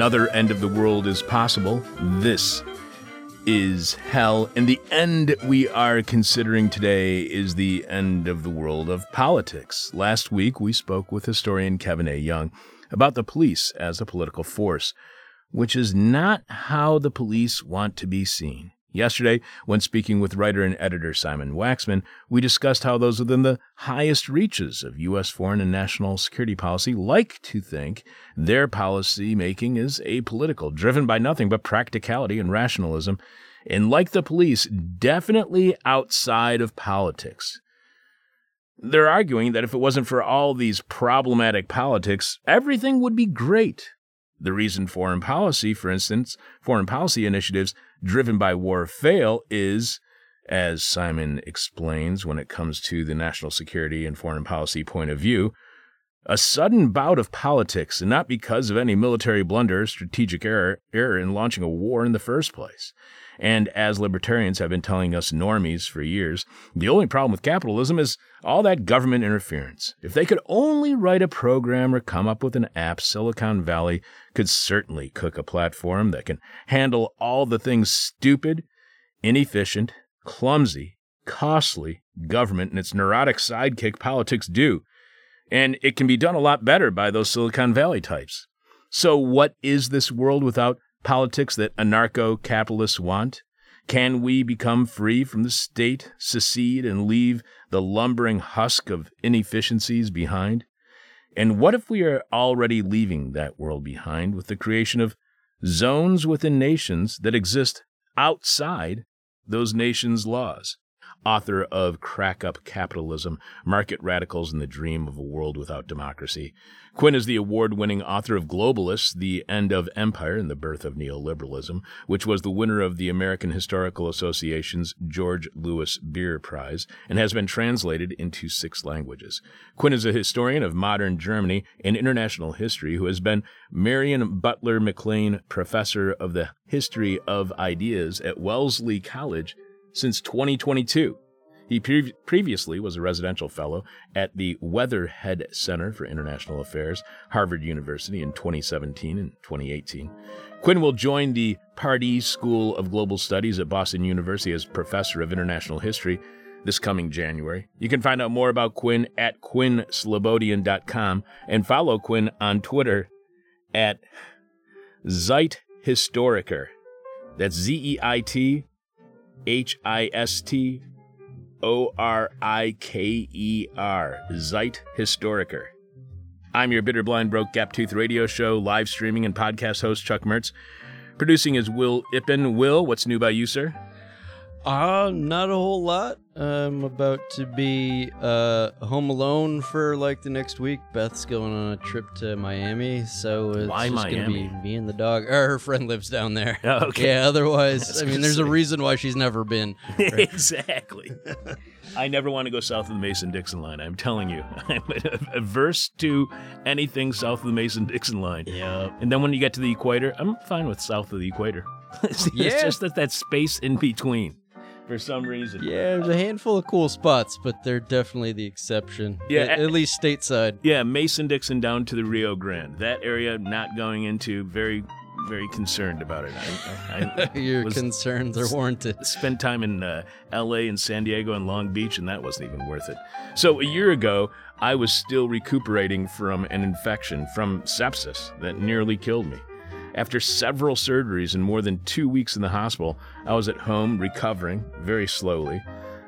Another end of the world is possible. This is hell. And the end we are considering today is the end of the world of politics. Last week, we spoke with historian Kevin A. Young about the police as a political force, which is not how the police want to be seen. Yesterday, when speaking with writer and editor Simon Waxman, we discussed how those within the highest reaches of U.S. foreign and national security policy like to think their policy making is apolitical, driven by nothing but practicality and rationalism, and like the police, definitely outside of politics. They're arguing that if it wasn't for all these problematic politics, everything would be great. The reason foreign policy, for instance, foreign policy initiatives driven by war fail is, as Simon explains when it comes to the national security and foreign policy point of view, a sudden bout of politics, and not because of any military blunder or strategic error, error in launching a war in the first place. And as libertarians have been telling us normies for years, the only problem with capitalism is all that government interference. If they could only write a program or come up with an app, Silicon Valley could certainly cook a platform that can handle all the things stupid, inefficient, clumsy, costly government and its neurotic sidekick politics do. And it can be done a lot better by those Silicon Valley types. So, what is this world without politics that anarcho capitalists want? Can we become free from the state, secede, and leave the lumbering husk of inefficiencies behind? And what if we are already leaving that world behind with the creation of zones within nations that exist outside those nations' laws? Author of Crack Up Capitalism, Market Radicals and the Dream of a World Without Democracy. Quinn is the award winning author of Globalists, The End of Empire and the Birth of Neoliberalism, which was the winner of the American Historical Association's George Lewis Beer Prize and has been translated into six languages. Quinn is a historian of modern Germany and international history who has been Marion Butler McLean Professor of the History of Ideas at Wellesley College since 2022. He pre- previously was a residential fellow at the Weatherhead Center for International Affairs, Harvard University in 2017 and 2018. Quinn will join the Pardee School of Global Studies at Boston University as professor of international history this coming January. You can find out more about Quinn at quinnslobodian.com and follow Quinn on Twitter at Zeit Historiker. That's Z E I T H I S T O R I K E R, Zeit Historiker. I'm your bitter, blind, broke, gap tooth radio show, live streaming, and podcast host, Chuck Mertz. Producing is Will Ippen. Will, what's new by you, sir? Uh, not a whole lot. I'm about to be uh home alone for like the next week. Beth's going on a trip to Miami, so it's Why just gonna be Miami? me and the dog. Or her friend lives down there. Oh, okay. Yeah. Otherwise, I mean, there's a reason why she's never been. exactly. I never want to go south of the Mason Dixon line. I'm telling you. I'm averse to anything south of the Mason Dixon line. Yeah. And then when you get to the equator, I'm fine with south of the equator. it's Yeah. just that that space in between for some reason. Yeah, there's a handful of cool spots, but they're definitely the exception. Yeah, at, at least stateside. Yeah, Mason Dixon down to the Rio Grande. That area not going into very very concerned about it. I, I, I Your was- concerns are warranted. spent time in uh, L.A. and San Diego and Long Beach, and that wasn't even worth it. So a year ago, I was still recuperating from an infection from sepsis that nearly killed me. After several surgeries and more than two weeks in the hospital, I was at home recovering very slowly.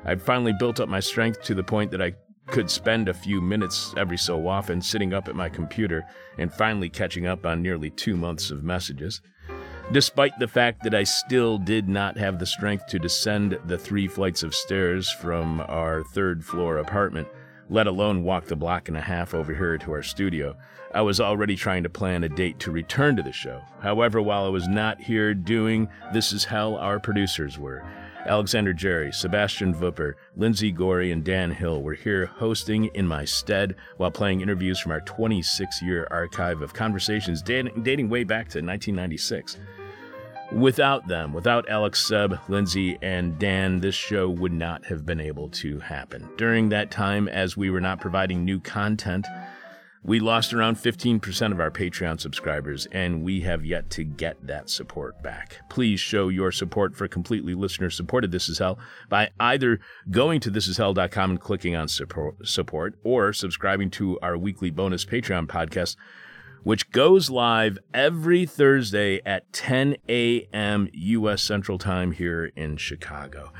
I'd finally built up my strength to the point that I could spend a few minutes every so often sitting up at my computer and finally catching up on nearly two months of messages despite the fact that I still did not have the strength to descend the three flights of stairs from our third floor apartment, let alone walk the block and a half over here to our studio. I was already trying to plan a date to return to the show. However, while I was not here doing This Is Hell, our producers were. Alexander Jerry, Sebastian Vupper, Lindsay Gorey, and Dan Hill were here hosting in my stead while playing interviews from our 26 year archive of conversations dating, dating way back to 1996. Without them, without Alex Seb, Lindsay, and Dan, this show would not have been able to happen. During that time, as we were not providing new content, we lost around 15% of our Patreon subscribers, and we have yet to get that support back. Please show your support for completely listener supported This Is Hell by either going to thisishell.com and clicking on support, support or subscribing to our weekly bonus Patreon podcast which goes live every Thursday at 10 a.m. U.S. Central Time here in Chicago.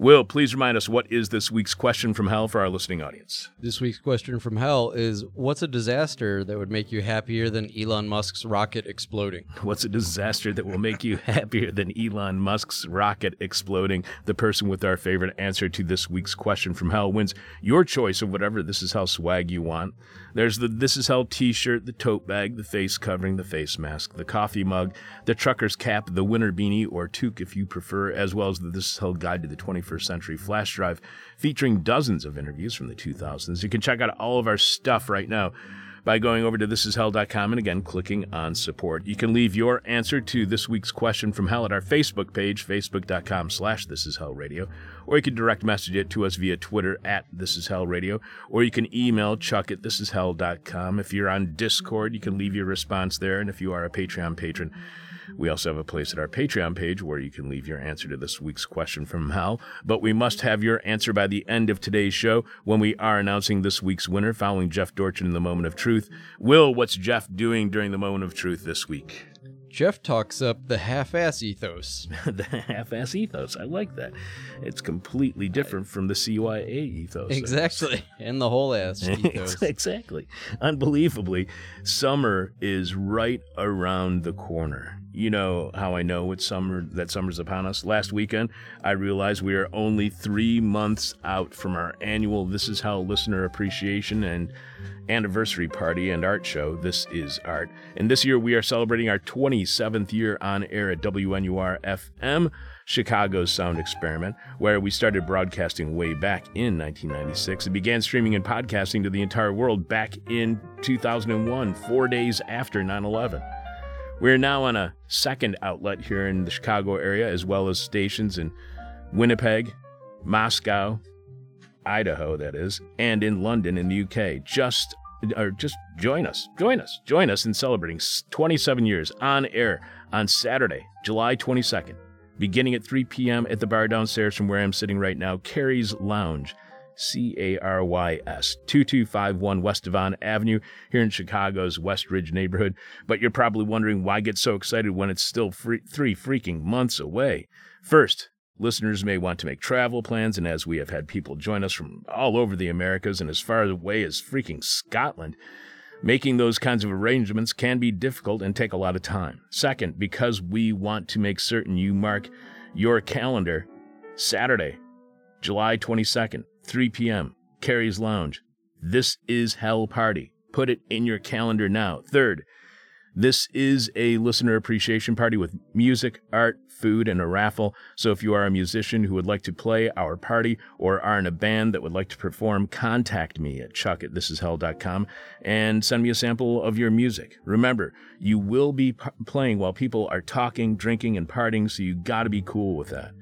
Will, please remind us what is this week's question from hell for our listening audience? This week's question from hell is What's a disaster that would make you happier than Elon Musk's rocket exploding? What's a disaster that will make you happier than Elon Musk's rocket exploding? The person with our favorite answer to this week's question from hell wins your choice of whatever This Is Hell swag you want. There's the This Is Hell t shirt, the tote bag, the face covering, the face mask, the coffee mug, the trucker's cap, the winter beanie, or toque if you prefer, as well as the This Is Hell Guide to the 21st Century flash drive featuring dozens of interviews from the 2000s. You can check out all of our stuff right now by going over to thisishell.com and again clicking on support. You can leave your answer to this week's question from hell at our Facebook page, facebook.com slash thisishellradio, or you can direct message it to us via Twitter at thisishellradio, or you can email chuck at thisishell.com. If you're on Discord, you can leave your response there, and if you are a Patreon patron, we also have a place at our Patreon page where you can leave your answer to this week's question from Hal. But we must have your answer by the end of today's show when we are announcing this week's winner following Jeff Dorchen in the Moment of Truth. Will, what's Jeff doing during the Moment of Truth this week? Jeff talks up the half ass ethos. the half-ass ethos. I like that. It's completely different from the CYA ethos. Exactly. And the whole ass ethos. exactly. Unbelievably, summer is right around the corner. You know how I know it's summer that summer's upon us. Last weekend, I realized we are only three months out from our annual This Is How listener appreciation and anniversary party and art show. This is art, and this year we are celebrating our 27th year on air at WNUR FM. Chicago's sound experiment, where we started broadcasting way back in 1996 and began streaming and podcasting to the entire world back in 2001, four days after 9 11. We're now on a second outlet here in the Chicago area, as well as stations in Winnipeg, Moscow, Idaho, that is, and in London in the UK. Just or just join us. Join us. Join us in celebrating 27 years on air on Saturday, July 22nd, beginning at 3 p.m. at the bar downstairs from where I'm sitting right now, Cary's Lounge. C A R Y S, 2251 West Devon Avenue here in Chicago's West Ridge neighborhood. But you're probably wondering why get so excited when it's still free, three freaking months away. First, listeners may want to make travel plans, and as we have had people join us from all over the Americas and as far away as freaking Scotland, making those kinds of arrangements can be difficult and take a lot of time. Second, because we want to make certain you mark your calendar Saturday, July 22nd, 3 p.m., Cary's Lounge. This is Hell Party. Put it in your calendar now. Third, this is a listener appreciation party with music, art, food, and a raffle. So if you are a musician who would like to play our party or are in a band that would like to perform, contact me at chuck at thisishell.com and send me a sample of your music. Remember, you will be p- playing while people are talking, drinking, and partying, so you gotta be cool with that.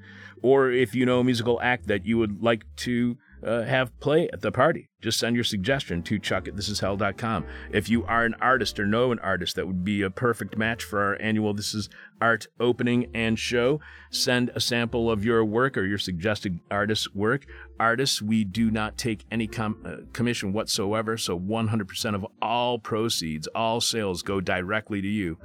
Or if you know a musical act that you would like to uh, have play at the party. Just send your suggestion to chuck at thisishell.com. If you are an artist or know an artist that would be a perfect match for our annual This Is Art opening and show, send a sample of your work or your suggested artist's work. Artists, we do not take any com- uh, commission whatsoever, so 100% of all proceeds, all sales go directly to you.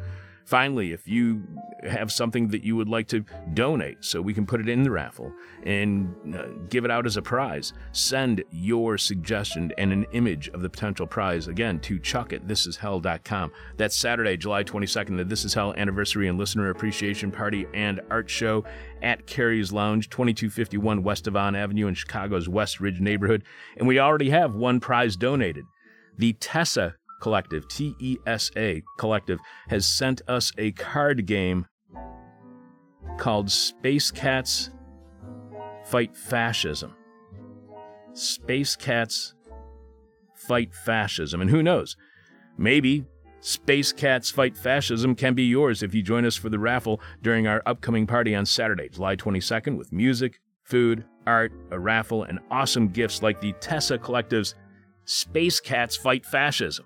Finally, if you have something that you would like to donate so we can put it in the raffle and uh, give it out as a prize, send your suggestion and an image of the potential prize again to chuck at thisishell.com. That's Saturday, July 22nd, the This Is Hell anniversary and listener appreciation party and art show at Cary's Lounge, 2251 West Devon Avenue in Chicago's West Ridge neighborhood. And we already have one prize donated. The TESA Collective, T E S A Collective, has sent us a card game called Space Cats Fight Fascism. Space Cats Fight Fascism. And who knows? Maybe Space Cats Fight Fascism can be yours if you join us for the raffle during our upcoming party on Saturday, July 22nd, with music, food, art, a raffle, and awesome gifts like the TESA Collective's Space Cats Fight Fascism.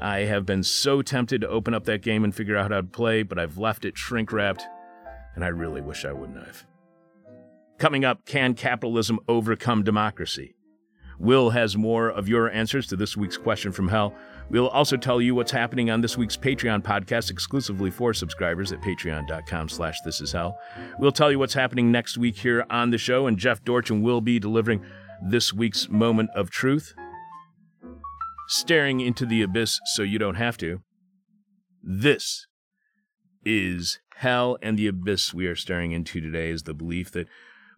I have been so tempted to open up that game and figure out how to play, but I've left it shrink wrapped, and I really wish I wouldn't have. Coming up, can capitalism overcome democracy? Will has more of your answers to this week's question from hell. We'll also tell you what's happening on this week's Patreon podcast exclusively for subscribers at patreon.com slash this is hell. We'll tell you what's happening next week here on the show, and Jeff Dorchen will be delivering this week's moment of truth staring into the abyss so you don't have to. This is hell and the abyss we are staring into today is the belief that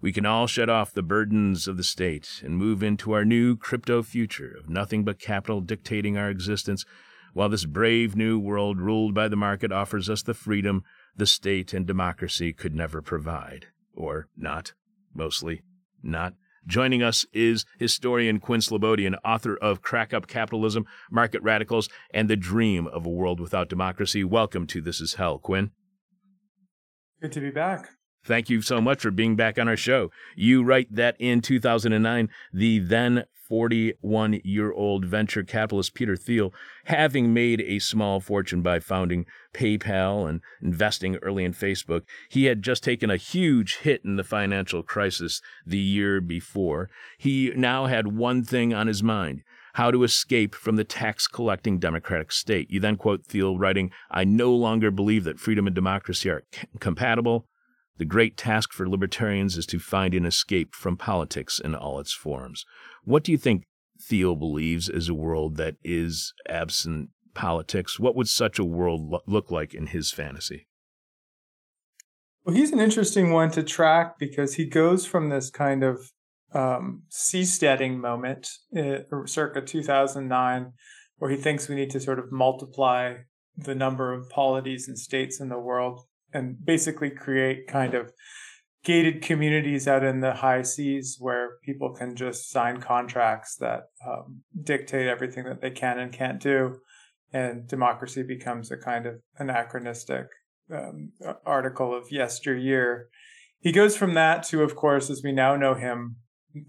we can all shed off the burdens of the state and move into our new crypto future of nothing but capital dictating our existence, while this brave new world ruled by the market offers us the freedom the state and democracy could never provide. Or not. Mostly not. Joining us is historian Quinn Slobodian, author of Crack Up Capitalism, Market Radicals, and The Dream of a World Without Democracy. Welcome to This Is Hell, Quinn. Good to be back. Thank you so much for being back on our show. You write that in 2009, the then 41 year old venture capitalist Peter Thiel, having made a small fortune by founding PayPal and investing early in Facebook, he had just taken a huge hit in the financial crisis the year before. He now had one thing on his mind how to escape from the tax collecting democratic state. You then quote Thiel writing, I no longer believe that freedom and democracy are compatible. The great task for libertarians is to find an escape from politics in all its forms. What do you think Thiel believes is a world that is absent politics? What would such a world lo- look like in his fantasy? Well, he's an interesting one to track because he goes from this kind of um, seasteading moment, uh, circa 2009, where he thinks we need to sort of multiply the number of polities and states in the world and basically create kind of gated communities out in the high seas where people can just sign contracts that um, dictate everything that they can and can't do. And democracy becomes a kind of anachronistic um, article of yesteryear. He goes from that to of course as we now know him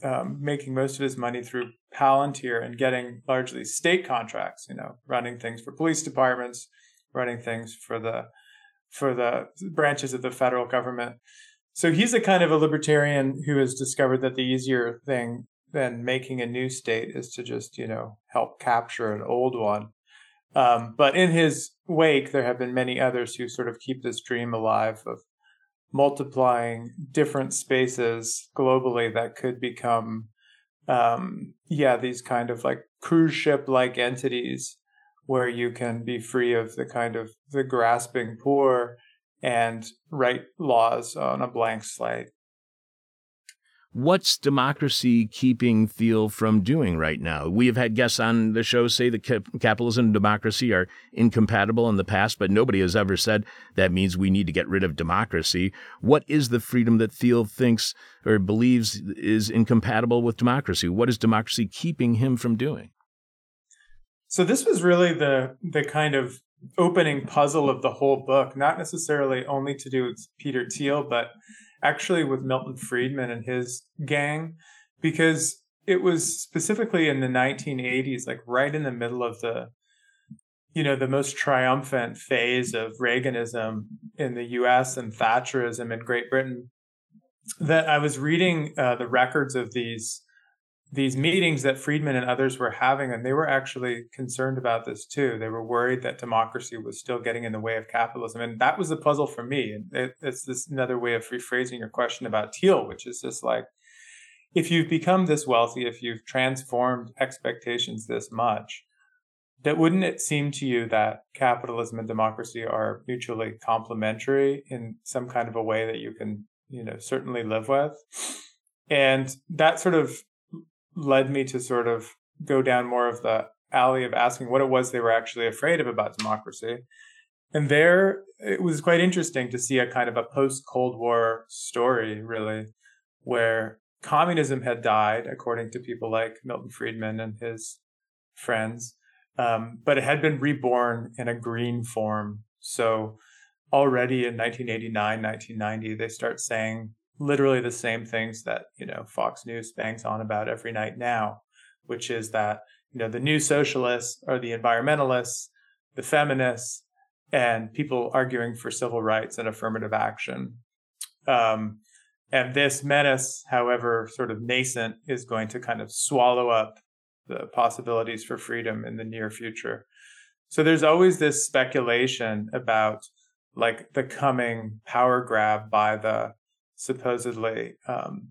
um, making most of his money through Palantir and getting largely state contracts you know running things for police departments running things for the for the branches of the federal government. So he's a kind of a libertarian who has discovered that the easier thing than making a new state is to just, you know, help capture an old one. Um, but in his wake, there have been many others who sort of keep this dream alive of multiplying different spaces globally that could become, um, yeah, these kind of like cruise ship like entities where you can be free of the kind of the grasping poor and write laws on a blank slate. What's democracy keeping Thiel from doing right now? We have had guests on the show say that capitalism and democracy are incompatible in the past, but nobody has ever said that means we need to get rid of democracy. What is the freedom that Thiel thinks or believes is incompatible with democracy? What is democracy keeping him from doing? So this was really the the kind of opening puzzle of the whole book, not necessarily only to do with Peter Thiel, but actually with Milton Friedman and his gang. because it was specifically in the 1980s, like right in the middle of the, you know, the most triumphant phase of Reaganism in the U.S. and Thatcherism in Great Britain, that I was reading uh, the records of these these meetings that Friedman and others were having, and they were actually concerned about this too. They were worried that democracy was still getting in the way of capitalism, and that was the puzzle for me. And it, it's this another way of rephrasing your question about Thiel, which is just like, if you've become this wealthy, if you've transformed expectations this much, that wouldn't it seem to you that capitalism and democracy are mutually complementary in some kind of a way that you can, you know, certainly live with? And that sort of led me to sort of go down more of the alley of asking what it was they were actually afraid of about democracy. And there, it was quite interesting to see a kind of a post Cold War story, really, where communism had died, according to people like Milton Friedman and his friends, um, but it had been reborn in a green form. So already in 1989, 1990, they start saying literally the same things that you know Fox News bangs on about every night now, which is that you know the new socialists are the environmentalists, the feminists, and people arguing for civil rights and affirmative action. Um, and this menace, however sort of nascent, is going to kind of swallow up the possibilities for freedom in the near future. So there's always this speculation about like the coming power grab by the supposedly, um,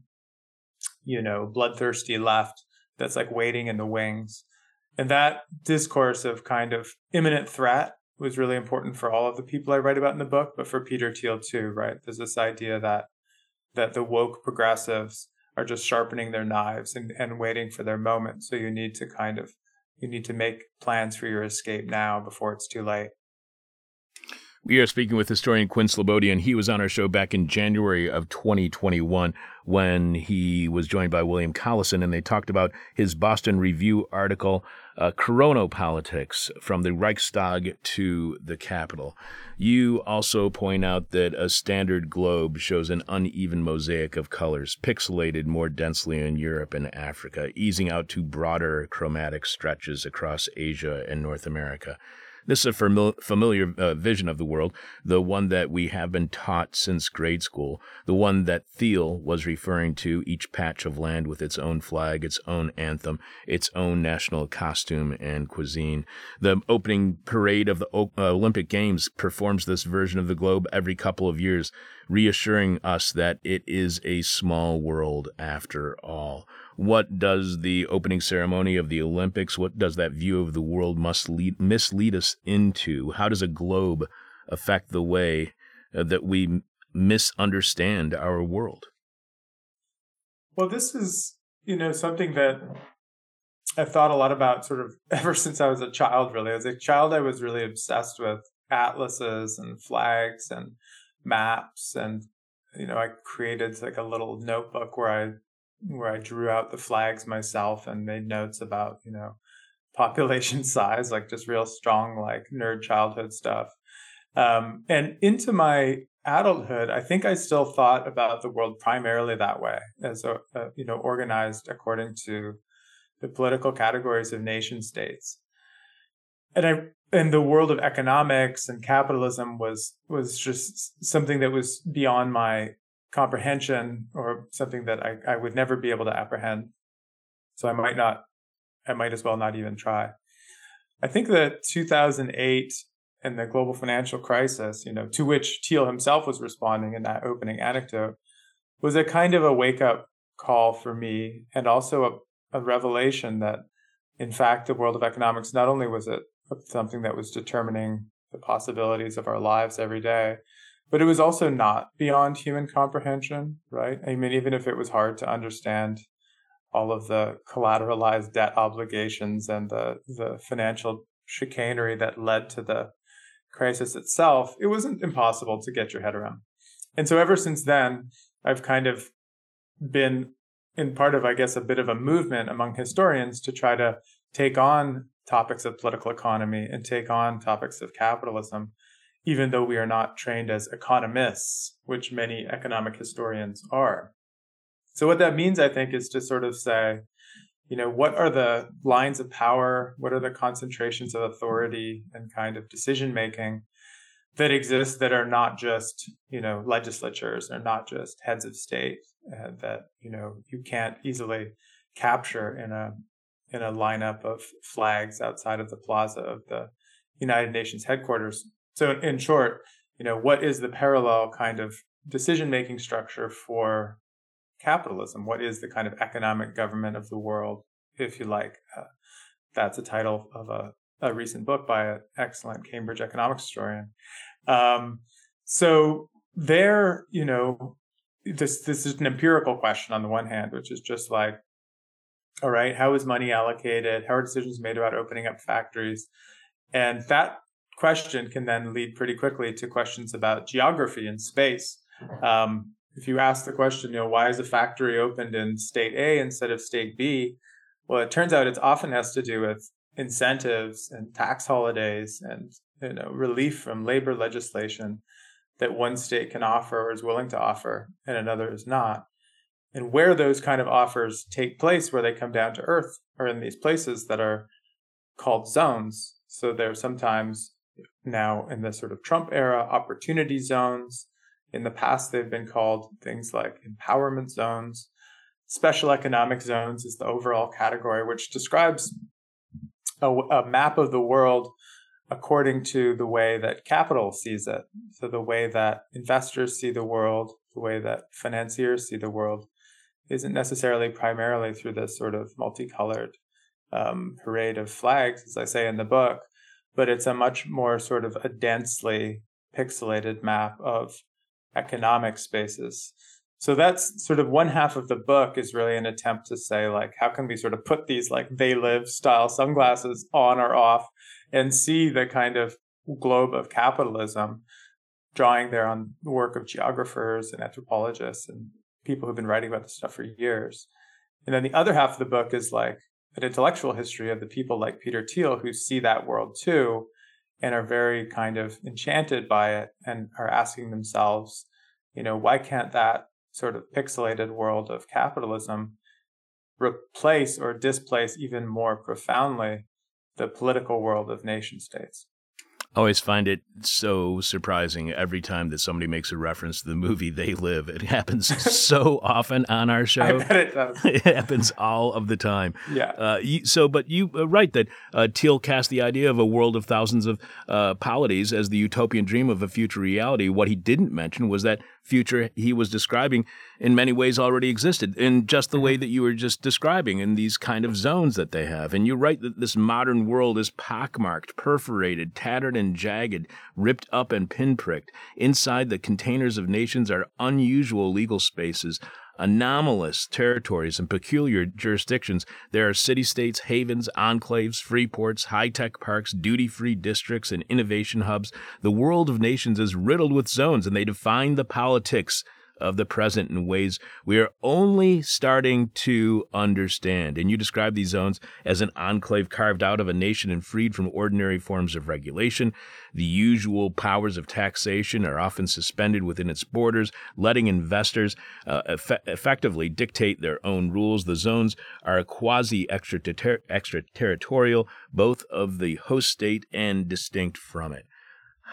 you know, bloodthirsty left that's like waiting in the wings. And that discourse of kind of imminent threat was really important for all of the people I write about in the book, but for Peter Thiel too, right? There's this idea that that the woke progressives are just sharpening their knives and, and waiting for their moment. So you need to kind of you need to make plans for your escape now before it's too late. We are speaking with historian Quinn Slobodian. He was on our show back in January of 2021 when he was joined by William Callison, and they talked about his Boston Review article, uh, Coronapolitics from the Reichstag to the Capitol. You also point out that a standard globe shows an uneven mosaic of colors, pixelated more densely in Europe and Africa, easing out to broader chromatic stretches across Asia and North America. This is a fami- familiar uh, vision of the world, the one that we have been taught since grade school, the one that Thiel was referring to, each patch of land with its own flag, its own anthem, its own national costume and cuisine. The opening parade of the o- uh, Olympic Games performs this version of the globe every couple of years, reassuring us that it is a small world after all what does the opening ceremony of the Olympics, what does that view of the world must lead, mislead us into? How does a globe affect the way uh, that we misunderstand our world? Well, this is, you know, something that I've thought a lot about sort of ever since I was a child, really. As a child, I was really obsessed with atlases and flags and maps. And, you know, I created like a little notebook where I where I drew out the flags myself and made notes about, you know, population size, like just real strong, like nerd childhood stuff. Um, and into my adulthood, I think I still thought about the world primarily that way, as a, a you know organized according to the political categories of nation states. And I and the world of economics and capitalism was was just something that was beyond my comprehension or something that I, I would never be able to apprehend. So I might not, I might as well not even try. I think that 2008 and the global financial crisis, you know, to which Thiel himself was responding in that opening anecdote, was a kind of a wake up call for me and also a, a revelation that, in fact, the world of economics not only was it something that was determining the possibilities of our lives every day, but it was also not beyond human comprehension, right? I mean, even if it was hard to understand all of the collateralized debt obligations and the, the financial chicanery that led to the crisis itself, it wasn't impossible to get your head around. And so ever since then, I've kind of been in part of, I guess, a bit of a movement among historians to try to take on topics of political economy and take on topics of capitalism even though we are not trained as economists, which many economic historians are. So what that means, I think, is to sort of say, you know, what are the lines of power? What are the concentrations of authority and kind of decision making that exist that are not just, you know, legislatures or not just heads of state uh, that, you know, you can't easily capture in a in a lineup of flags outside of the plaza of the United Nations headquarters. So in short, you know, what is the parallel kind of decision making structure for capitalism? What is the kind of economic government of the world, if you like? Uh, that's a title of a, a recent book by an excellent Cambridge economics historian. Um, so there, you know, this this is an empirical question on the one hand, which is just like, all right, how is money allocated? How are decisions made about opening up factories? And that question can then lead pretty quickly to questions about geography and space. Um, if you ask the question, you know, why is a factory opened in state A instead of state B? Well, it turns out it often has to do with incentives and tax holidays and you know relief from labor legislation that one state can offer or is willing to offer and another is not. And where those kind of offers take place, where they come down to earth, are in these places that are called zones. So they're sometimes now in the sort of Trump era opportunity zones in the past, they've been called things like empowerment zones. Special economic zones is the overall category, which describes a, a map of the world according to the way that capital sees it. So, the way that investors see the world, the way that financiers see the world, isn't necessarily primarily through this sort of multicolored um, parade of flags, as I say in the book, but it's a much more sort of a densely pixelated map of economic spaces. So that's sort of one half of the book is really an attempt to say, like, how can we sort of put these like they live style sunglasses on or off and see the kind of globe of capitalism, drawing there on the work of geographers and anthropologists and people who've been writing about this stuff for years. And then the other half of the book is like an intellectual history of the people like Peter Thiel who see that world too and are very kind of enchanted by it and are asking themselves, you know, why can't that sort of pixelated world of capitalism replace or displace even more profoundly the political world of nation states? Always find it so surprising every time that somebody makes a reference to the movie They Live. It happens so often on our show. I bet it does. it happens all of the time. Yeah. Uh, you, so, but you uh, write that uh, Thiel cast the idea of a world of thousands of uh, polities as the utopian dream of a future reality. What he didn't mention was that future he was describing in many ways already existed in just the way mm-hmm. that you were just describing in these kind of zones that they have. And you write that this modern world is pockmarked, perforated, tattered and jagged, ripped up and pinpricked. Inside the containers of nations are unusual legal spaces, anomalous territories and peculiar jurisdictions. There are city states, havens, enclaves, free ports, high tech parks, duty free districts, and innovation hubs. The world of nations is riddled with zones, and they define the politics of the present in ways we are only starting to understand. And you describe these zones as an enclave carved out of a nation and freed from ordinary forms of regulation. The usual powers of taxation are often suspended within its borders, letting investors uh, eff- effectively dictate their own rules. The zones are quasi extraterritorial, both of the host state and distinct from it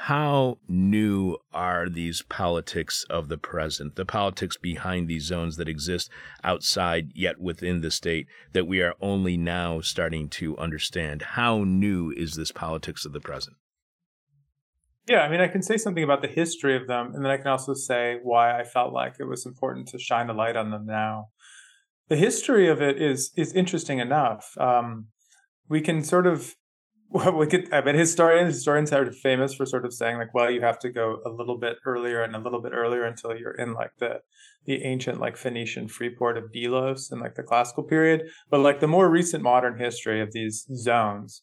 how new are these politics of the present, the politics behind these zones that exist outside yet within the state that we are only now starting to understand? How new is this politics of the present? Yeah, I mean, I can say something about the history of them, and then I can also say why I felt like it was important to shine a light on them now. The history of it is is interesting enough. Um, we can sort of well, we could. I mean, historians historians are famous for sort of saying like, well, you have to go a little bit earlier and a little bit earlier until you're in like the the ancient like Phoenician free port of Delos in like the classical period. But like the more recent modern history of these zones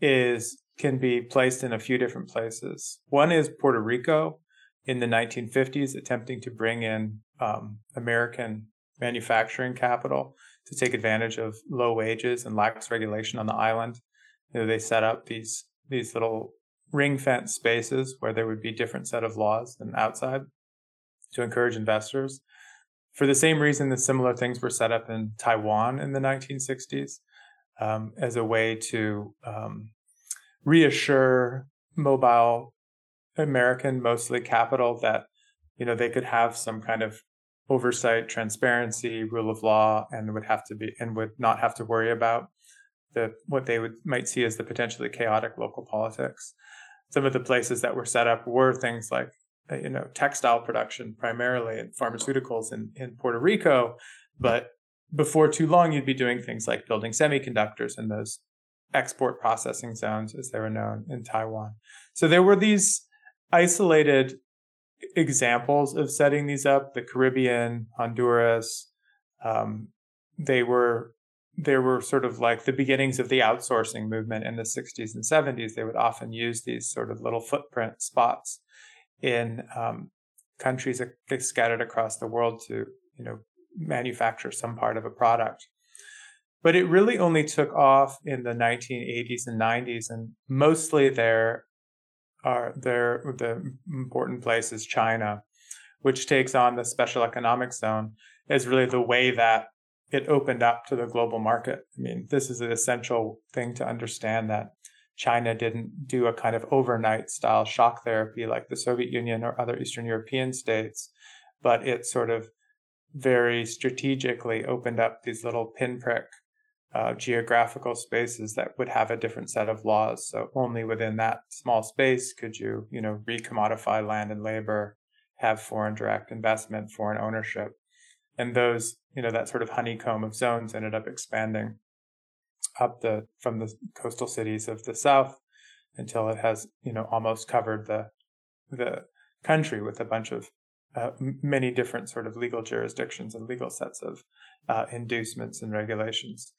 is can be placed in a few different places. One is Puerto Rico in the 1950s, attempting to bring in um, American manufacturing capital to take advantage of low wages and lax regulation on the island you know, they set up these these little ring fence spaces where there would be different set of laws than outside to encourage investors. for the same reason that similar things were set up in Taiwan in the 1960s um, as a way to um, reassure mobile American, mostly capital, that you know they could have some kind of oversight, transparency, rule of law, and would have to be and would not have to worry about the what they would might see as the potentially chaotic local politics. Some of the places that were set up were things like uh, you know textile production primarily and pharmaceuticals in, in Puerto Rico, but before too long you'd be doing things like building semiconductors in those export processing zones as they were known in Taiwan. So there were these isolated examples of setting these up, the Caribbean, Honduras, um, they were there were sort of like the beginnings of the outsourcing movement in the 60s and 70s. They would often use these sort of little footprint spots in um, countries scattered across the world to, you know, manufacture some part of a product. But it really only took off in the 1980s and 90s, and mostly there are there the important place is China, which takes on the special economic zone as really the way that it opened up to the global market. I mean, this is an essential thing to understand that China didn't do a kind of overnight style shock therapy like the Soviet Union or other Eastern European states, but it sort of very strategically opened up these little pinprick uh, geographical spaces that would have a different set of laws. So only within that small space could you, you know, recommodify land and labor, have foreign direct investment, foreign ownership, and those, you know, that sort of honeycomb of zones ended up expanding up the from the coastal cities of the south until it has, you know, almost covered the the country with a bunch of uh, many different sort of legal jurisdictions and legal sets of uh, inducements and regulations.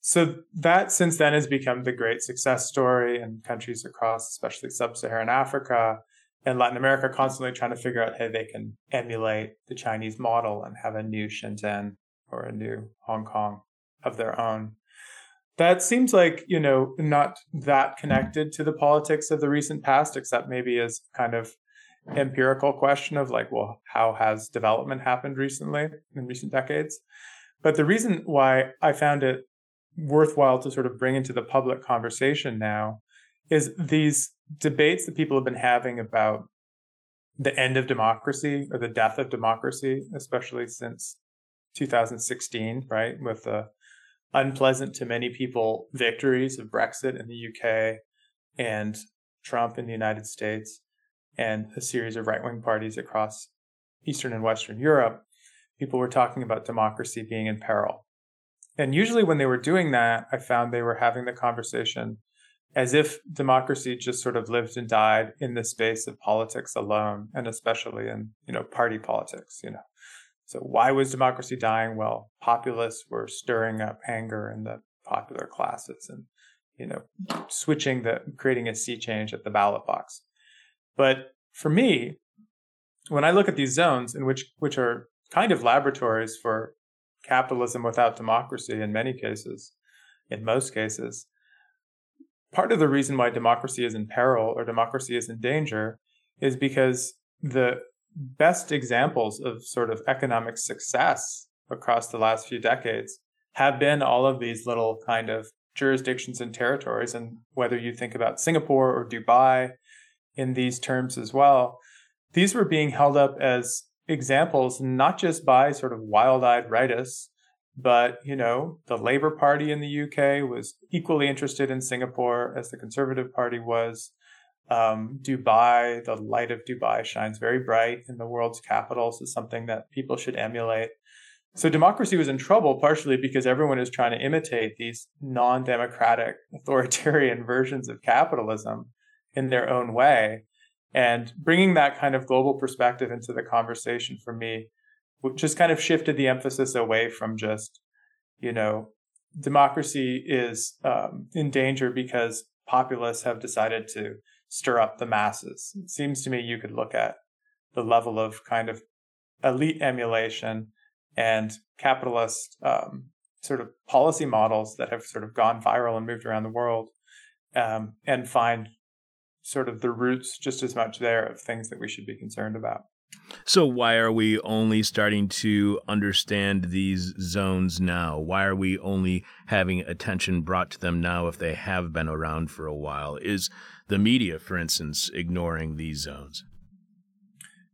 So that since then has become the great success story, and countries across, especially sub-Saharan Africa and Latin America, constantly trying to figure out how they can emulate the Chinese model and have a new Shenzhen or a new Hong Kong of their own. That seems like you know not that connected to the politics of the recent past, except maybe as kind of empirical question of like, well, how has development happened recently in recent decades? But the reason why I found it worthwhile to sort of bring into the public conversation now is these debates that people have been having about the end of democracy or the death of democracy, especially since 2016, right? With the unpleasant to many people victories of Brexit in the UK and Trump in the United States and a series of right wing parties across Eastern and Western Europe, people were talking about democracy being in peril. And usually, when they were doing that, I found they were having the conversation as if democracy just sort of lived and died in the space of politics alone, and especially in you know party politics. You know, so why was democracy dying? Well, populists were stirring up anger in the popular classes, and you know, switching the creating a sea change at the ballot box. But for me, when I look at these zones, in which which are kind of laboratories for capitalism without democracy in many cases, in most cases, part of the reason why democracy is in peril or democracy is in danger is because the best examples of sort of economic success across the last few decades have been all of these little kind of jurisdictions and territories. And whether you think about Singapore or Dubai in these terms as well. These were being held up as examples, not just by sort of wild eyed rightists, but, you know, the Labour Party in the UK was equally interested in Singapore as the Conservative Party was. Um, Dubai, the light of Dubai shines very bright in the world's capitals is something that people should emulate. So democracy was in trouble partially because everyone is trying to imitate these non-democratic authoritarian versions of capitalism in their own way. And bringing that kind of global perspective into the conversation for me just kind of shifted the emphasis away from just, you know, democracy is um, in danger because populists have decided to stir up the masses. It seems to me you could look at the level of kind of elite emulation and capitalist um, sort of policy models that have sort of gone viral and moved around the world um, and find sort of the roots just as much there of things that we should be concerned about. So, why are we only starting to understand these zones now? Why are we only having attention brought to them now if they have been around for a while? Is the media, for instance, ignoring these zones?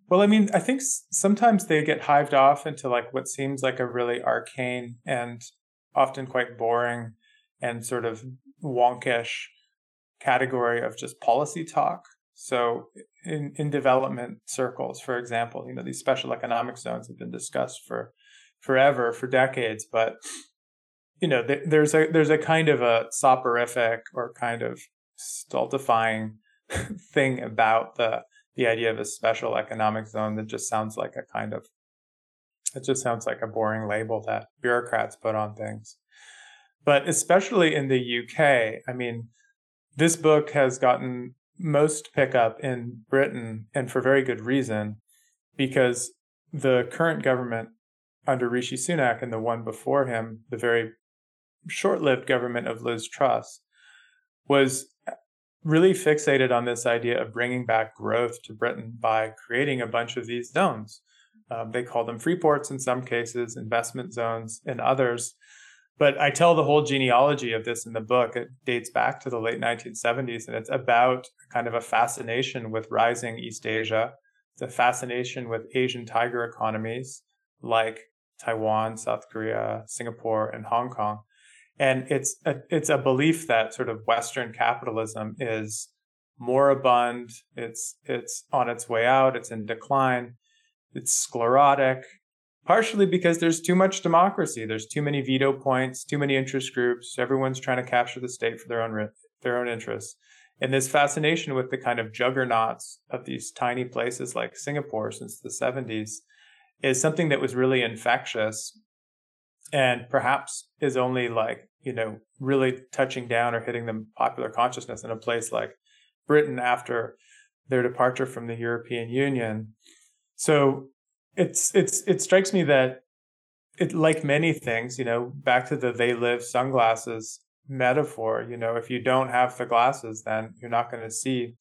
Well, I mean, I think sometimes they get hived off into like what seems like a really arcane and often quite boring and sort of wonkish category of just policy talk. So in, in development circles, for example, you know, these special economic zones have been discussed for forever, for decades, but you know, th- there's a there's a kind of a soporific or kind of stultifying thing about the the idea of a special economic zone that just sounds like a kind of it just sounds like a boring label that bureaucrats put on things. But especially in the UK, I mean, this book has gotten most pickup in Britain, and for very good reason, because the current government under Rishi Sunak and the one before him, the very short lived government of Liz Truss, was really fixated on this idea of bringing back growth to Britain by creating a bunch of these zones. Um, they call them free ports in some cases, investment zones in others. But I tell the whole genealogy of this in the book. It dates back to the late 1970s, and it's about kind of a fascination with rising East Asia. A fascination with Asian tiger economies like Taiwan, South Korea, Singapore, and Hong Kong. And it's a, it's a belief that sort of Western capitalism is moribund. It's it's on its way out. It's in decline. It's sclerotic partially because there's too much democracy. There's too many veto points, too many interest groups. Everyone's trying to capture the state for their own their own interests. And this fascination with the kind of juggernauts of these tiny places like Singapore since the 70s is something that was really infectious and perhaps is only like, you know, really touching down or hitting the popular consciousness in a place like Britain after their departure from the European Union. So it's it's it strikes me that it like many things, you know, back to the they live sunglasses metaphor, you know, if you don't have the glasses, then you're not going to see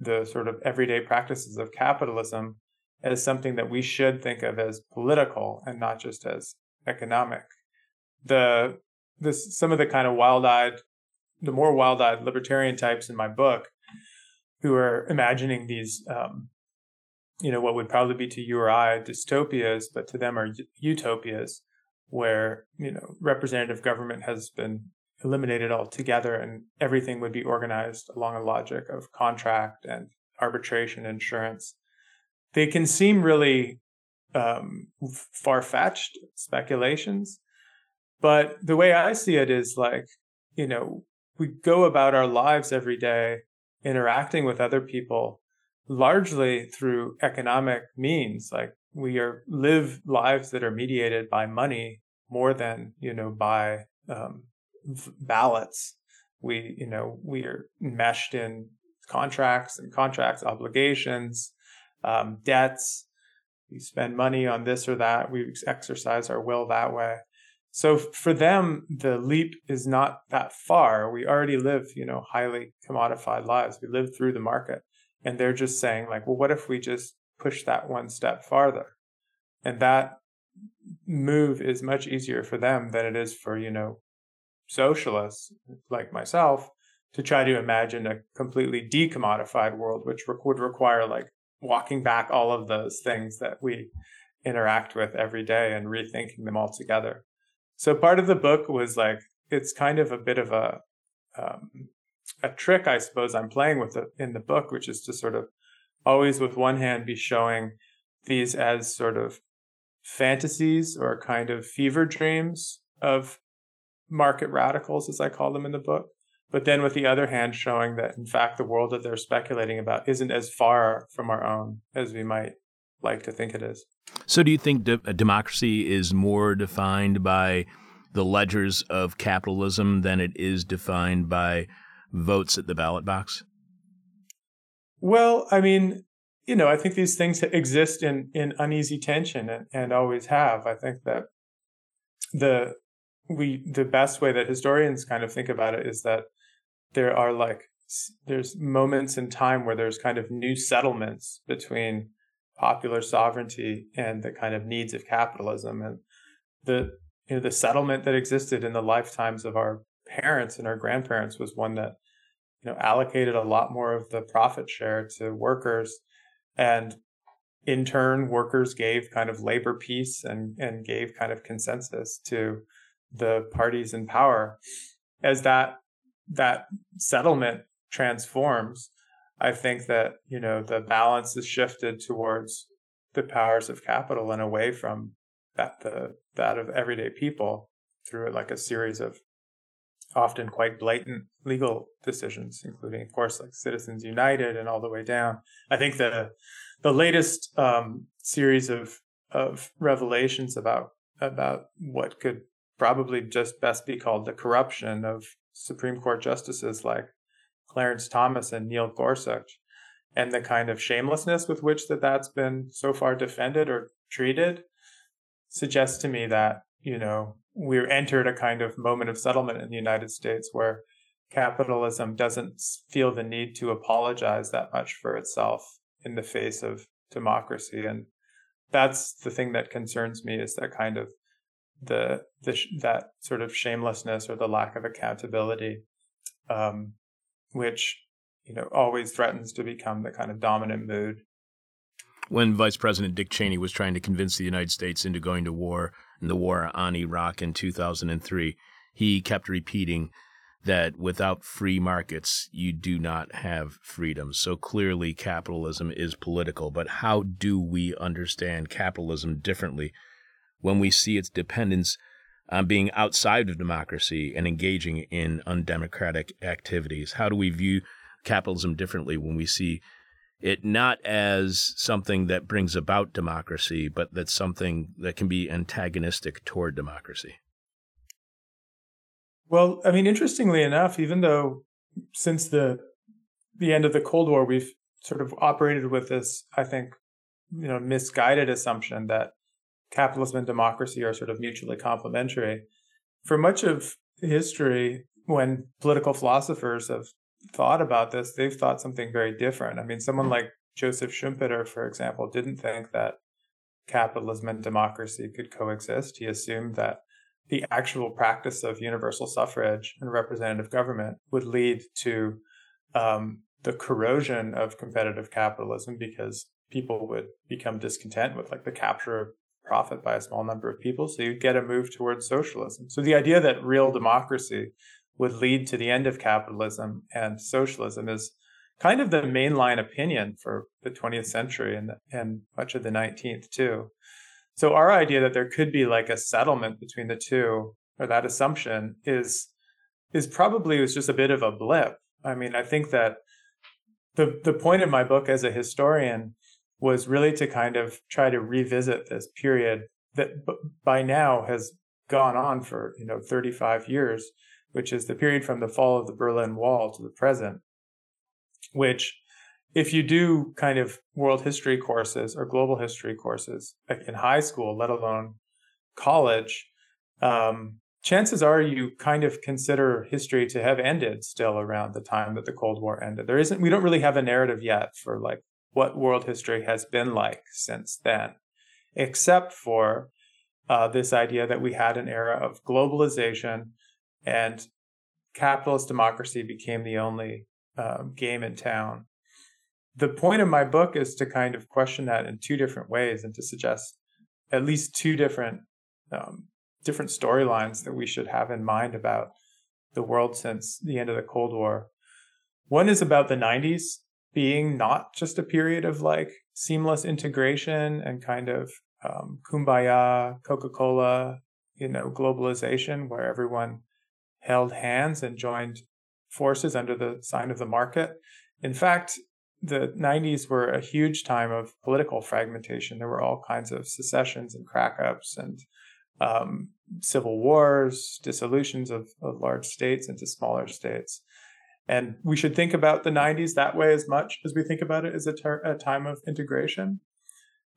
the sort of everyday practices of capitalism as something that we should think of as political and not just as economic. The this some of the kind of wild-eyed the more wild-eyed libertarian types in my book who are imagining these um, you know, what would probably be to you or I dystopias, but to them are utopias, where, you know, representative government has been eliminated altogether and everything would be organized along a logic of contract and arbitration insurance. They can seem really um, far fetched speculations, but the way I see it is like, you know, we go about our lives every day interacting with other people largely through economic means. Like we are live lives that are mediated by money more than you know by um, ballots. We you know we are meshed in contracts and contracts obligations, um, debts. We spend money on this or that. We exercise our will that way. So for them, the leap is not that far. We already live, you know, highly commodified lives. We live through the market and they're just saying like well what if we just push that one step farther? And that move is much easier for them than it is for you know socialists like myself to try to imagine a completely decommodified world which re- would require like walking back all of those things that we interact with every day and rethinking them all together. So part of the book was like it's kind of a bit of a um, a trick I suppose I'm playing with in the book, which is to sort of always with one hand be showing these as sort of fantasies or kind of fever dreams of market radicals, as I call them in the book. But then with the other hand, showing that in fact the world that they're speculating about isn't as far from our own as we might like to think it is. So, do you think de- democracy is more defined by the ledgers of capitalism than it is defined by votes at the ballot box? Well, I mean, you know, I think these things exist in in uneasy tension and, and always have. I think that the we the best way that historians kind of think about it is that there are like there's moments in time where there's kind of new settlements between popular sovereignty and the kind of needs of capitalism and the you know the settlement that existed in the lifetimes of our parents and our grandparents was one that you know allocated a lot more of the profit share to workers. And in turn workers gave kind of labor peace and and gave kind of consensus to the parties in power. As that that settlement transforms i think that you know the balance is shifted towards the powers of capital and away from that the that of everyday people through like a series of often quite blatant legal decisions, including, of course, like Citizens United and all the way down. I think the the latest um, series of of revelations about about what could probably just best be called the corruption of Supreme Court justices like Clarence Thomas and Neil Gorsuch, and the kind of shamelessness with which that that's been so far defended or treated, suggests to me that you know we're entered a kind of moment of settlement in the United States where capitalism doesn't feel the need to apologize that much for itself in the face of democracy. And that's the thing that concerns me is that kind of the the that sort of shamelessness or the lack of accountability um, which you know always threatens to become the kind of dominant mood. When Vice President Dick Cheney was trying to convince the United States into going to war in the war on Iraq in 2003, he kept repeating that without free markets, you do not have freedom. So clearly, capitalism is political. But how do we understand capitalism differently when we see its dependence on being outside of democracy and engaging in undemocratic activities? How do we view capitalism differently when we see it not as something that brings about democracy, but that's something that can be antagonistic toward democracy. Well, I mean, interestingly enough, even though since the the end of the Cold War, we've sort of operated with this, I think, you know, misguided assumption that capitalism and democracy are sort of mutually complementary. For much of history, when political philosophers have thought about this, they've thought something very different. I mean, someone like Joseph Schumpeter, for example, didn't think that capitalism and democracy could coexist. He assumed that the actual practice of universal suffrage and representative government would lead to um, the corrosion of competitive capitalism because people would become discontent with like the capture of profit by a small number of people. So you get a move towards socialism. So the idea that real democracy would lead to the end of capitalism and socialism is kind of the mainline opinion for the 20th century and, and much of the 19th too. So our idea that there could be like a settlement between the two, or that assumption, is is probably was just a bit of a blip. I mean, I think that the the point of my book as a historian was really to kind of try to revisit this period that by now has gone on for you know 35 years which is the period from the fall of the Berlin Wall to the present, which if you do kind of world history courses or global history courses in high school, let alone college, um, chances are you kind of consider history to have ended still around the time that the Cold War ended. There isn't, we don't really have a narrative yet for like what world history has been like since then, except for uh, this idea that we had an era of globalization and capitalist democracy became the only um, game in town. The point of my book is to kind of question that in two different ways and to suggest at least two different um, different storylines that we should have in mind about the world since the end of the Cold War. One is about the 90s being not just a period of like seamless integration and kind of um, kumbaya, Coca Cola, you know, globalization where everyone held hands and joined forces under the sign of the market. In fact, the 90s were a huge time of political fragmentation. There were all kinds of secessions and crackups and um, civil wars, dissolutions of, of large states into smaller states. And we should think about the 90s that way as much as we think about it as a, ter- a time of integration.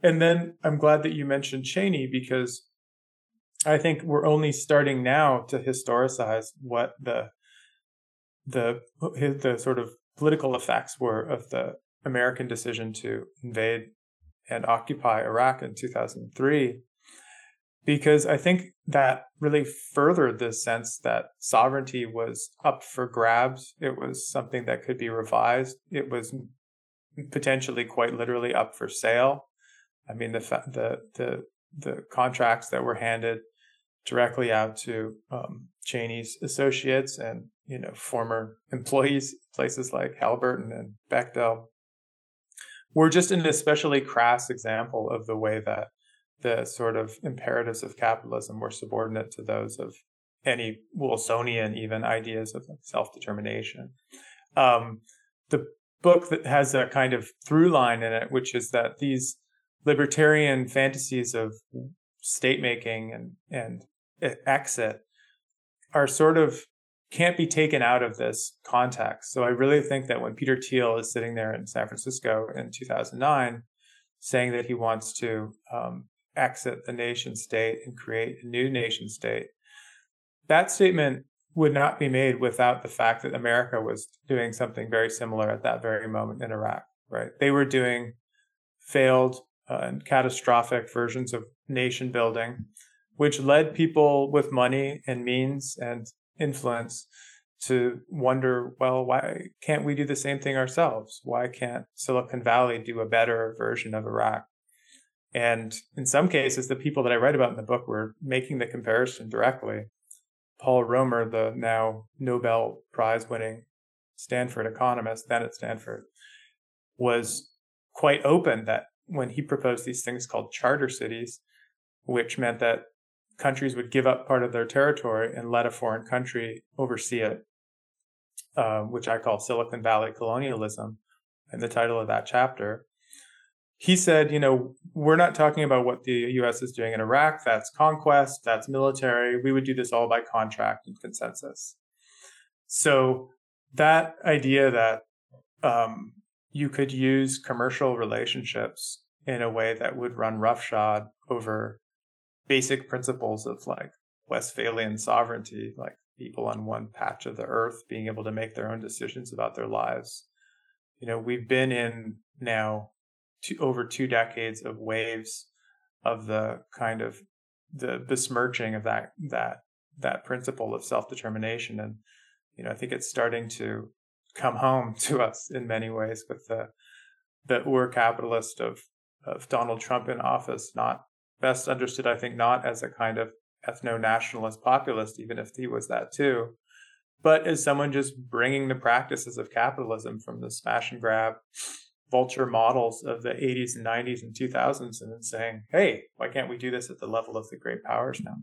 And then I'm glad that you mentioned Cheney because I think we're only starting now to historicize what the the the sort of political effects were of the American decision to invade and occupy Iraq in 2003 because I think that really furthered the sense that sovereignty was up for grabs. It was something that could be revised. It was potentially quite literally up for sale. I mean, the the the the contracts that were handed directly out to um, Cheney's associates and you know former employees, places like Halliburton and Bechtel, were just an especially crass example of the way that the sort of imperatives of capitalism were subordinate to those of any Wilsonian even ideas of self-determination. Um, the book that has a kind of through line in it, which is that these libertarian fantasies of state making and and exit are sort of can't be taken out of this context. So I really think that when Peter Thiel is sitting there in San Francisco in 2009, saying that he wants to um, exit the nation state and create a new nation state, that statement would not be made without the fact that America was doing something very similar at that very moment in Iraq. Right? They were doing failed uh, and catastrophic versions of nation building which led people with money and means and influence to wonder, well, why can't we do the same thing ourselves? Why can't Silicon Valley do a better version of Iraq? And in some cases, the people that I write about in the book were making the comparison directly. Paul Romer, the now Nobel Prize winning Stanford economist, then at Stanford, was quite open that when he proposed these things called charter cities, which meant that countries would give up part of their territory and let a foreign country oversee it, uh, which I call Silicon Valley colonialism, in the title of that chapter. He said, you know, we're not talking about what the US is doing in Iraq. That's conquest, that's military. We would do this all by contract and consensus. So that idea that um, you could use commercial relationships in a way that would run roughshod over basic principles of like Westphalian sovereignty, like people on one patch of the earth being able to make their own decisions about their lives. You know, we've been in now two, over two decades of waves of the kind of the besmirching of that that that principle of self-determination and you know i think it's starting to come home to us in many ways with the the ur capitalist of of donald trump in office not best understood, I think, not as a kind of ethno nationalist populist, even if he was that too, but as someone just bringing the practices of capitalism from the smash and grab vulture models of the 80s and 90s and 2000s and then saying, hey, why can't we do this at the level of the great powers now?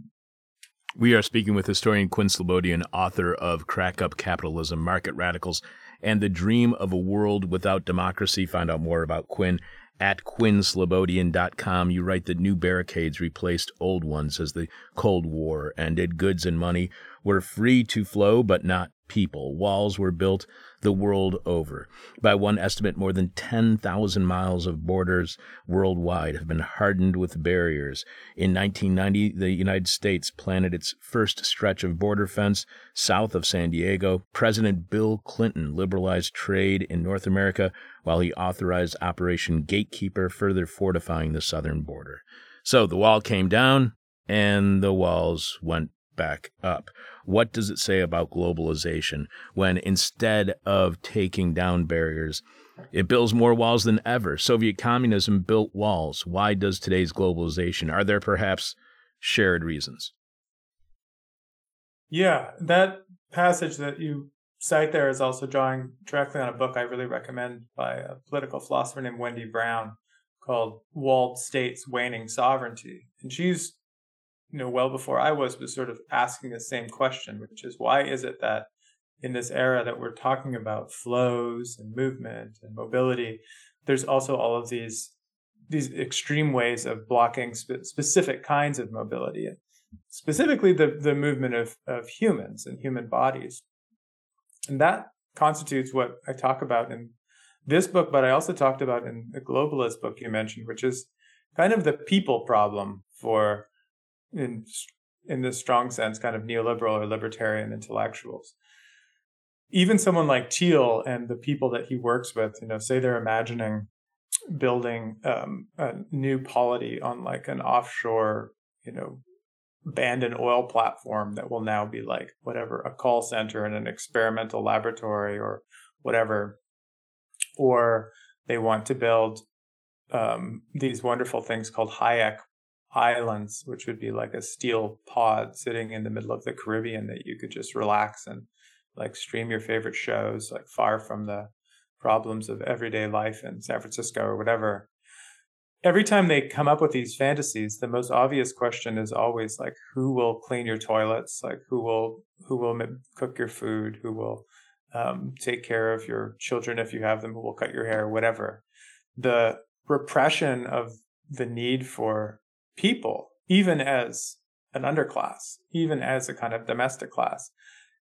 We are speaking with historian Quinn Slobodian, author of Crack Up Capitalism, Market Radicals, and The Dream of a World Without Democracy. Find out more about Quinn at quinnslobodian.com, you write that new barricades replaced old ones as the Cold War ended. Goods and money were free to flow, but not people. Walls were built the world over. By one estimate, more than 10,000 miles of borders worldwide have been hardened with barriers. In 1990, the United States planted its first stretch of border fence south of San Diego. President Bill Clinton liberalized trade in North America while he authorized Operation Gatekeeper, further fortifying the southern border. So the wall came down and the walls went back up. What does it say about globalization when instead of taking down barriers, it builds more walls than ever? Soviet communism built walls. Why does today's globalization? Are there perhaps shared reasons? Yeah, that passage that you cite there is also drawing directly on a book I really recommend by a political philosopher named Wendy Brown called Walled States Waning Sovereignty. And she's you know, well before I was, was sort of asking the same question, which is why is it that in this era that we're talking about flows and movement and mobility, there's also all of these these extreme ways of blocking spe- specific kinds of mobility, specifically the the movement of of humans and human bodies, and that constitutes what I talk about in this book, but I also talked about in the globalist book you mentioned, which is kind of the people problem for in in this strong sense, kind of neoliberal or libertarian intellectuals. Even someone like Thiel and the people that he works with, you know, say they're imagining building um, a new polity on like an offshore, you know, abandoned oil platform that will now be like whatever a call center and an experimental laboratory or whatever or they want to build um, these wonderful things called Hayek Islands, which would be like a steel pod sitting in the middle of the Caribbean that you could just relax and like stream your favorite shows, like far from the problems of everyday life in San Francisco or whatever. Every time they come up with these fantasies, the most obvious question is always like, who will clean your toilets? Like, who will who will cook your food? Who will um, take care of your children if you have them? Who will cut your hair? Whatever. The repression of the need for people, even as an underclass, even as a kind of domestic class,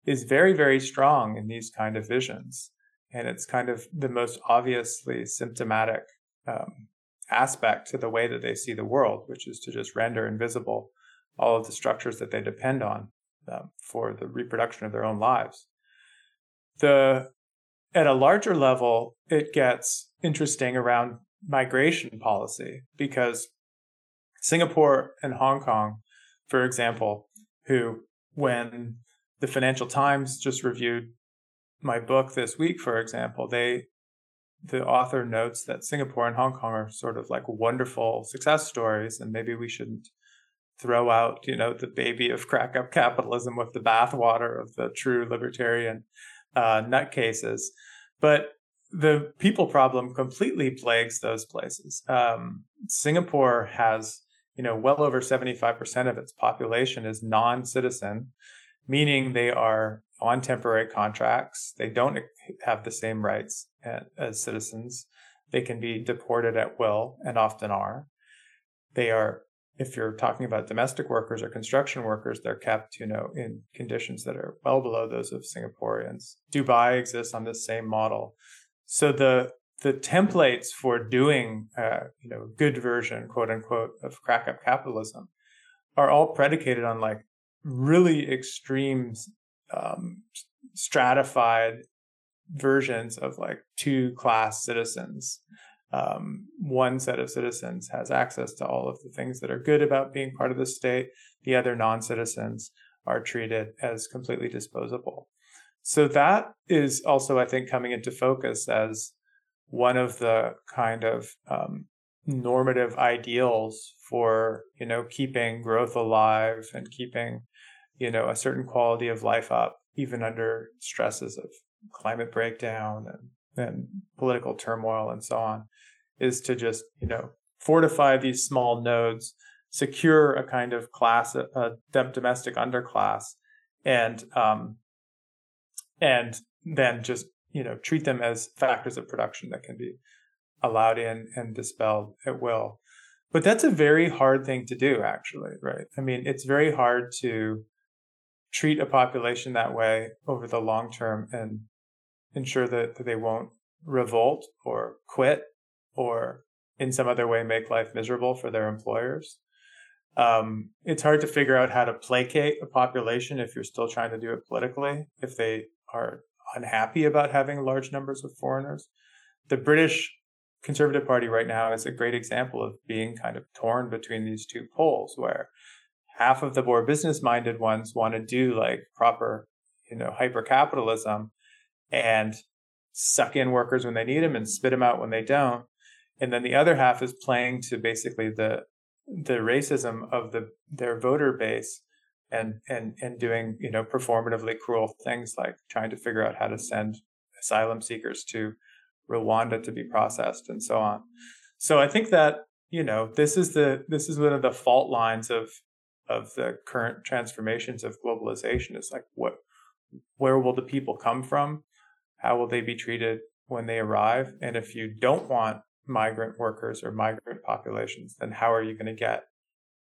is very, very strong in these kind of visions. And it's kind of the most obviously symptomatic um, aspect to the way that they see the world, which is to just render invisible all of the structures that they depend on um, for the reproduction of their own lives. The at a larger level, it gets interesting around migration policy because Singapore and Hong Kong, for example, who, when the Financial Times just reviewed my book this week, for example, they the author notes that Singapore and Hong Kong are sort of like wonderful success stories, and maybe we shouldn't throw out, you know, the baby of crack up capitalism with the bathwater of the true libertarian uh, nutcases. But the people problem completely plagues those places. Um, Singapore has, you know, well over 75% of its population is non citizen, meaning they are on temporary contracts. They don't have the same rights as citizens. They can be deported at will and often are. They are, if you're talking about domestic workers or construction workers, they're kept, you know, in conditions that are well below those of Singaporeans. Dubai exists on this same model. So the the templates for doing, uh, you know, good version, quote unquote, of crack up capitalism are all predicated on like really extreme, um, stratified versions of like two class citizens. Um, one set of citizens has access to all of the things that are good about being part of the state. The other non citizens are treated as completely disposable. So that is also, I think, coming into focus as one of the kind of um, normative ideals for you know keeping growth alive and keeping you know a certain quality of life up even under stresses of climate breakdown and, and political turmoil and so on is to just you know fortify these small nodes secure a kind of class a, domestic underclass and um, and then just you know treat them as factors of production that can be allowed in and dispelled at will. But that's a very hard thing to do actually right? I mean it's very hard to treat a population that way over the long term and ensure that, that they won't revolt or quit or in some other way make life miserable for their employers um, it's hard to figure out how to placate a population if you're still trying to do it politically if they are unhappy about having large numbers of foreigners. The British Conservative Party right now is a great example of being kind of torn between these two poles, where half of the more business minded ones want to do like proper, you know, hyper capitalism and suck in workers when they need them and spit them out when they don't. And then the other half is playing to basically the the racism of the their voter base and and and doing you know performatively cruel things like trying to figure out how to send asylum seekers to Rwanda to be processed and so on. So I think that you know this is the this is one of the fault lines of of the current transformations of globalization is like what where will the people come from? How will they be treated when they arrive? And if you don't want migrant workers or migrant populations, then how are you going to get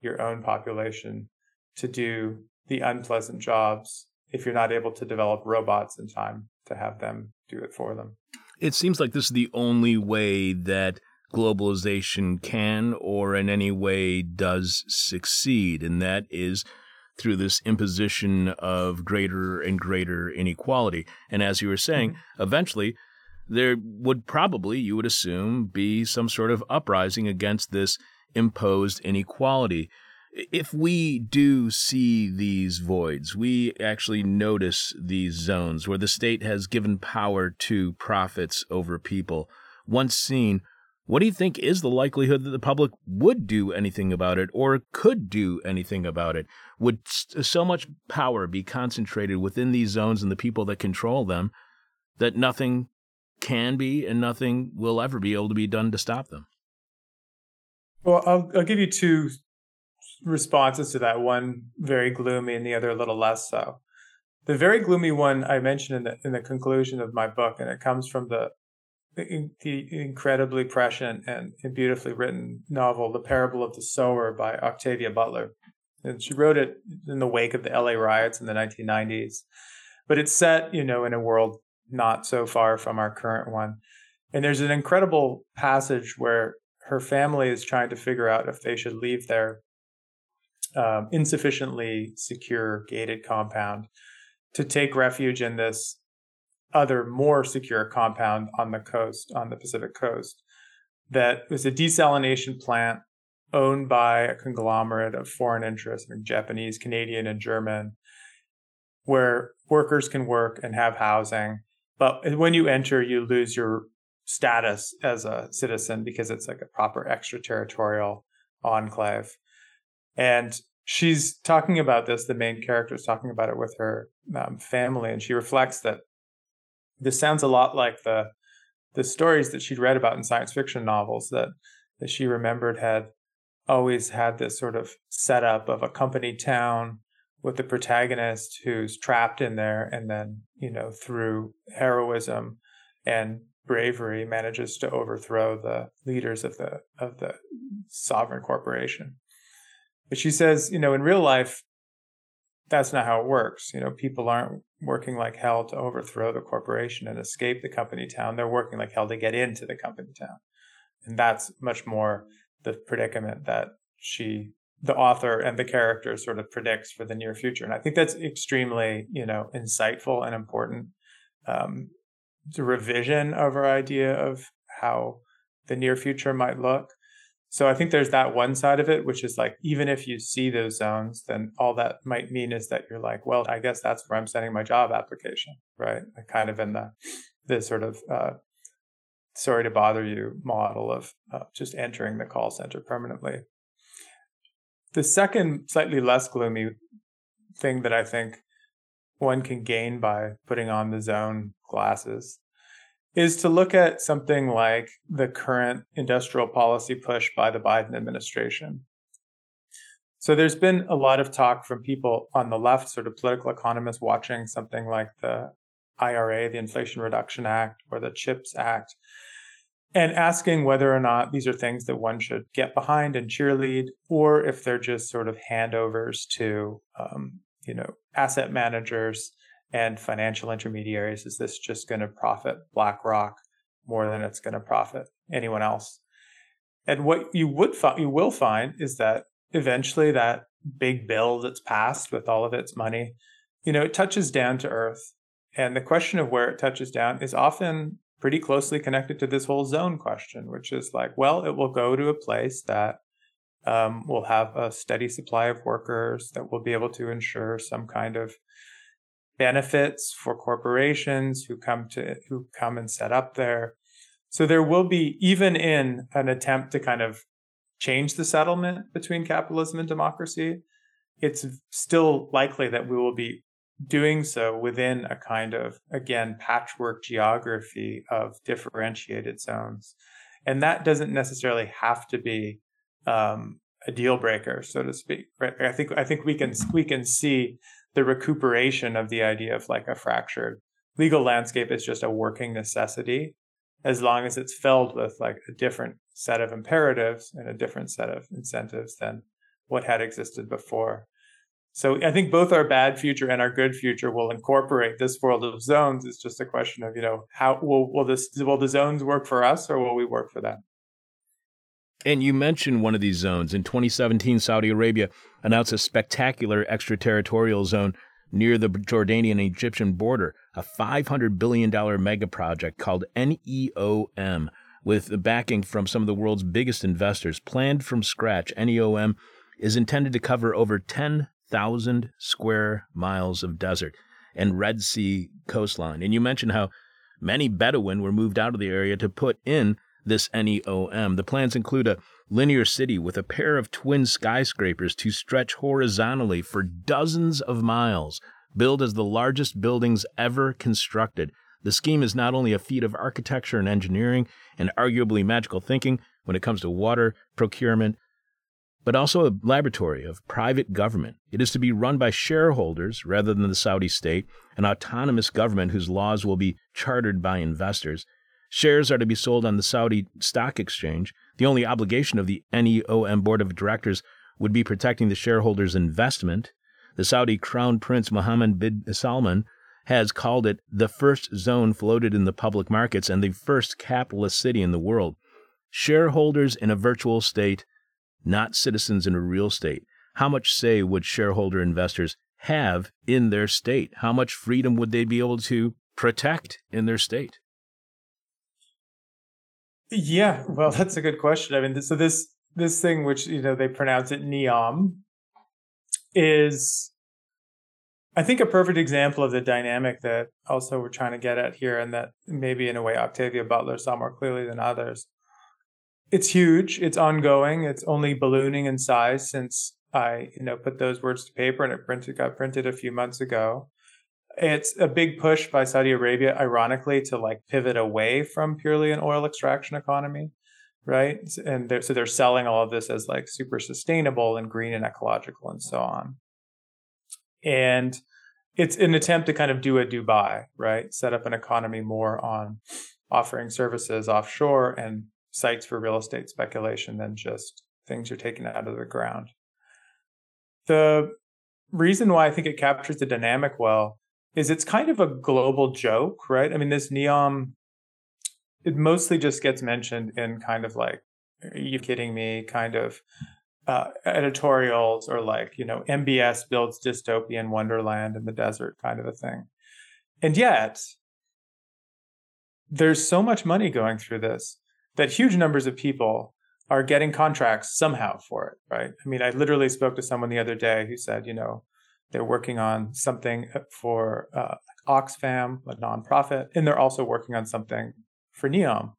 your own population to do the unpleasant jobs if you're not able to develop robots in time to have them do it for them. It seems like this is the only way that globalization can or in any way does succeed, and that is through this imposition of greater and greater inequality. And as you were saying, mm-hmm. eventually there would probably, you would assume, be some sort of uprising against this imposed inequality. If we do see these voids, we actually notice these zones where the state has given power to profits over people. Once seen, what do you think is the likelihood that the public would do anything about it or could do anything about it? Would so much power be concentrated within these zones and the people that control them that nothing can be and nothing will ever be able to be done to stop them? Well, I'll, I'll give you two responses to that one very gloomy and the other a little less so. The very gloomy one I mentioned in the in the conclusion of my book, and it comes from the the incredibly prescient and beautifully written novel, The Parable of the Sower by Octavia Butler. And she wrote it in the wake of the LA riots in the 1990s. But it's set, you know, in a world not so far from our current one. And there's an incredible passage where her family is trying to figure out if they should leave their um, insufficiently secure gated compound to take refuge in this other more secure compound on the coast, on the Pacific coast, that was a desalination plant owned by a conglomerate of foreign interests, Japanese, Canadian, and German, where workers can work and have housing. But when you enter, you lose your status as a citizen because it's like a proper extraterritorial enclave. And she's talking about this, the main character is talking about it with her um, family, and she reflects that this sounds a lot like the the stories that she'd read about in science fiction novels that that she remembered had always had this sort of setup of a company town with the protagonist who's trapped in there and then you know through heroism and bravery manages to overthrow the leaders of the of the sovereign corporation. But she says you know in real life that's not how it works. You know, people aren't working like hell to overthrow the corporation and escape the company town. They're working like hell to get into the company town. And that's much more the predicament that she, the author and the character sort of predicts for the near future. And I think that's extremely, you know, insightful and important. Um, the revision of our idea of how the near future might look. So I think there's that one side of it, which is like, even if you see those zones, then all that might mean is that you're like, well, I guess that's where I'm sending my job application, right? Kind of in the, the sort of, uh, sorry to bother you model of uh, just entering the call center permanently. The second, slightly less gloomy thing that I think one can gain by putting on the zone glasses is to look at something like the current industrial policy push by the Biden administration. So there's been a lot of talk from people on the left, sort of political economists, watching something like the IRA, the Inflation Reduction Act, or the CHIPS Act, and asking whether or not these are things that one should get behind and cheerlead, or if they're just sort of handovers to, um, you know, asset managers and financial intermediaries? Is this just going to profit BlackRock more than it's going to profit anyone else? And what you would fi- you will find is that eventually that big bill that's passed with all of its money, you know, it touches down to earth. And the question of where it touches down is often pretty closely connected to this whole zone question, which is like, well, it will go to a place that um, will have a steady supply of workers that will be able to ensure some kind of benefits for corporations who come to who come and set up there. So there will be even in an attempt to kind of change the settlement between capitalism and democracy, it's still likely that we will be doing so within a kind of again patchwork geography of differentiated zones. And that doesn't necessarily have to be um, a deal breaker, so to speak. Right? I think I think we can we can see the recuperation of the idea of like a fractured legal landscape is just a working necessity as long as it's filled with like a different set of imperatives and a different set of incentives than what had existed before. So I think both our bad future and our good future will incorporate this world of zones. It's just a question of, you know, how will, will this will the zones work for us or will we work for them? And you mentioned one of these zones. In 2017, Saudi Arabia announced a spectacular extraterritorial zone near the Jordanian and Egyptian border, a $500 billion mega project called NEOM, with backing from some of the world's biggest investors. Planned from scratch, NEOM is intended to cover over 10,000 square miles of desert and Red Sea coastline. And you mentioned how many Bedouin were moved out of the area to put in this NEOM. The plans include a linear city with a pair of twin skyscrapers to stretch horizontally for dozens of miles, billed as the largest buildings ever constructed. The scheme is not only a feat of architecture and engineering and arguably magical thinking when it comes to water procurement, but also a laboratory of private government. It is to be run by shareholders rather than the Saudi state, an autonomous government whose laws will be chartered by investors. Shares are to be sold on the Saudi Stock Exchange. The only obligation of the NEOM board of directors would be protecting the shareholders' investment. The Saudi Crown Prince Mohammed bin Salman has called it the first zone floated in the public markets and the first capitalist city in the world. Shareholders in a virtual state, not citizens in a real state. How much say would shareholder investors have in their state? How much freedom would they be able to protect in their state? Yeah, well, that's a good question. I mean, so this this thing, which you know they pronounce it neom, is I think a perfect example of the dynamic that also we're trying to get at here, and that maybe in a way Octavia Butler saw more clearly than others. It's huge. It's ongoing. It's only ballooning in size since I, you know, put those words to paper and it printed got printed a few months ago. It's a big push by Saudi Arabia, ironically, to like pivot away from purely an oil extraction economy, right? And they're, so they're selling all of this as like super sustainable and green and ecological and so on. And it's an attempt to kind of do a Dubai, right? Set up an economy more on offering services offshore and sites for real estate speculation than just things you're taking out of the ground. The reason why I think it captures the dynamic well is it's kind of a global joke, right? I mean, this Neom, it mostly just gets mentioned in kind of like, are you kidding me? Kind of uh, editorials or like, you know, MBS builds dystopian wonderland in the desert kind of a thing. And yet, there's so much money going through this that huge numbers of people are getting contracts somehow for it, right? I mean, I literally spoke to someone the other day who said, you know, they're working on something for uh, Oxfam, a nonprofit, and they're also working on something for Neom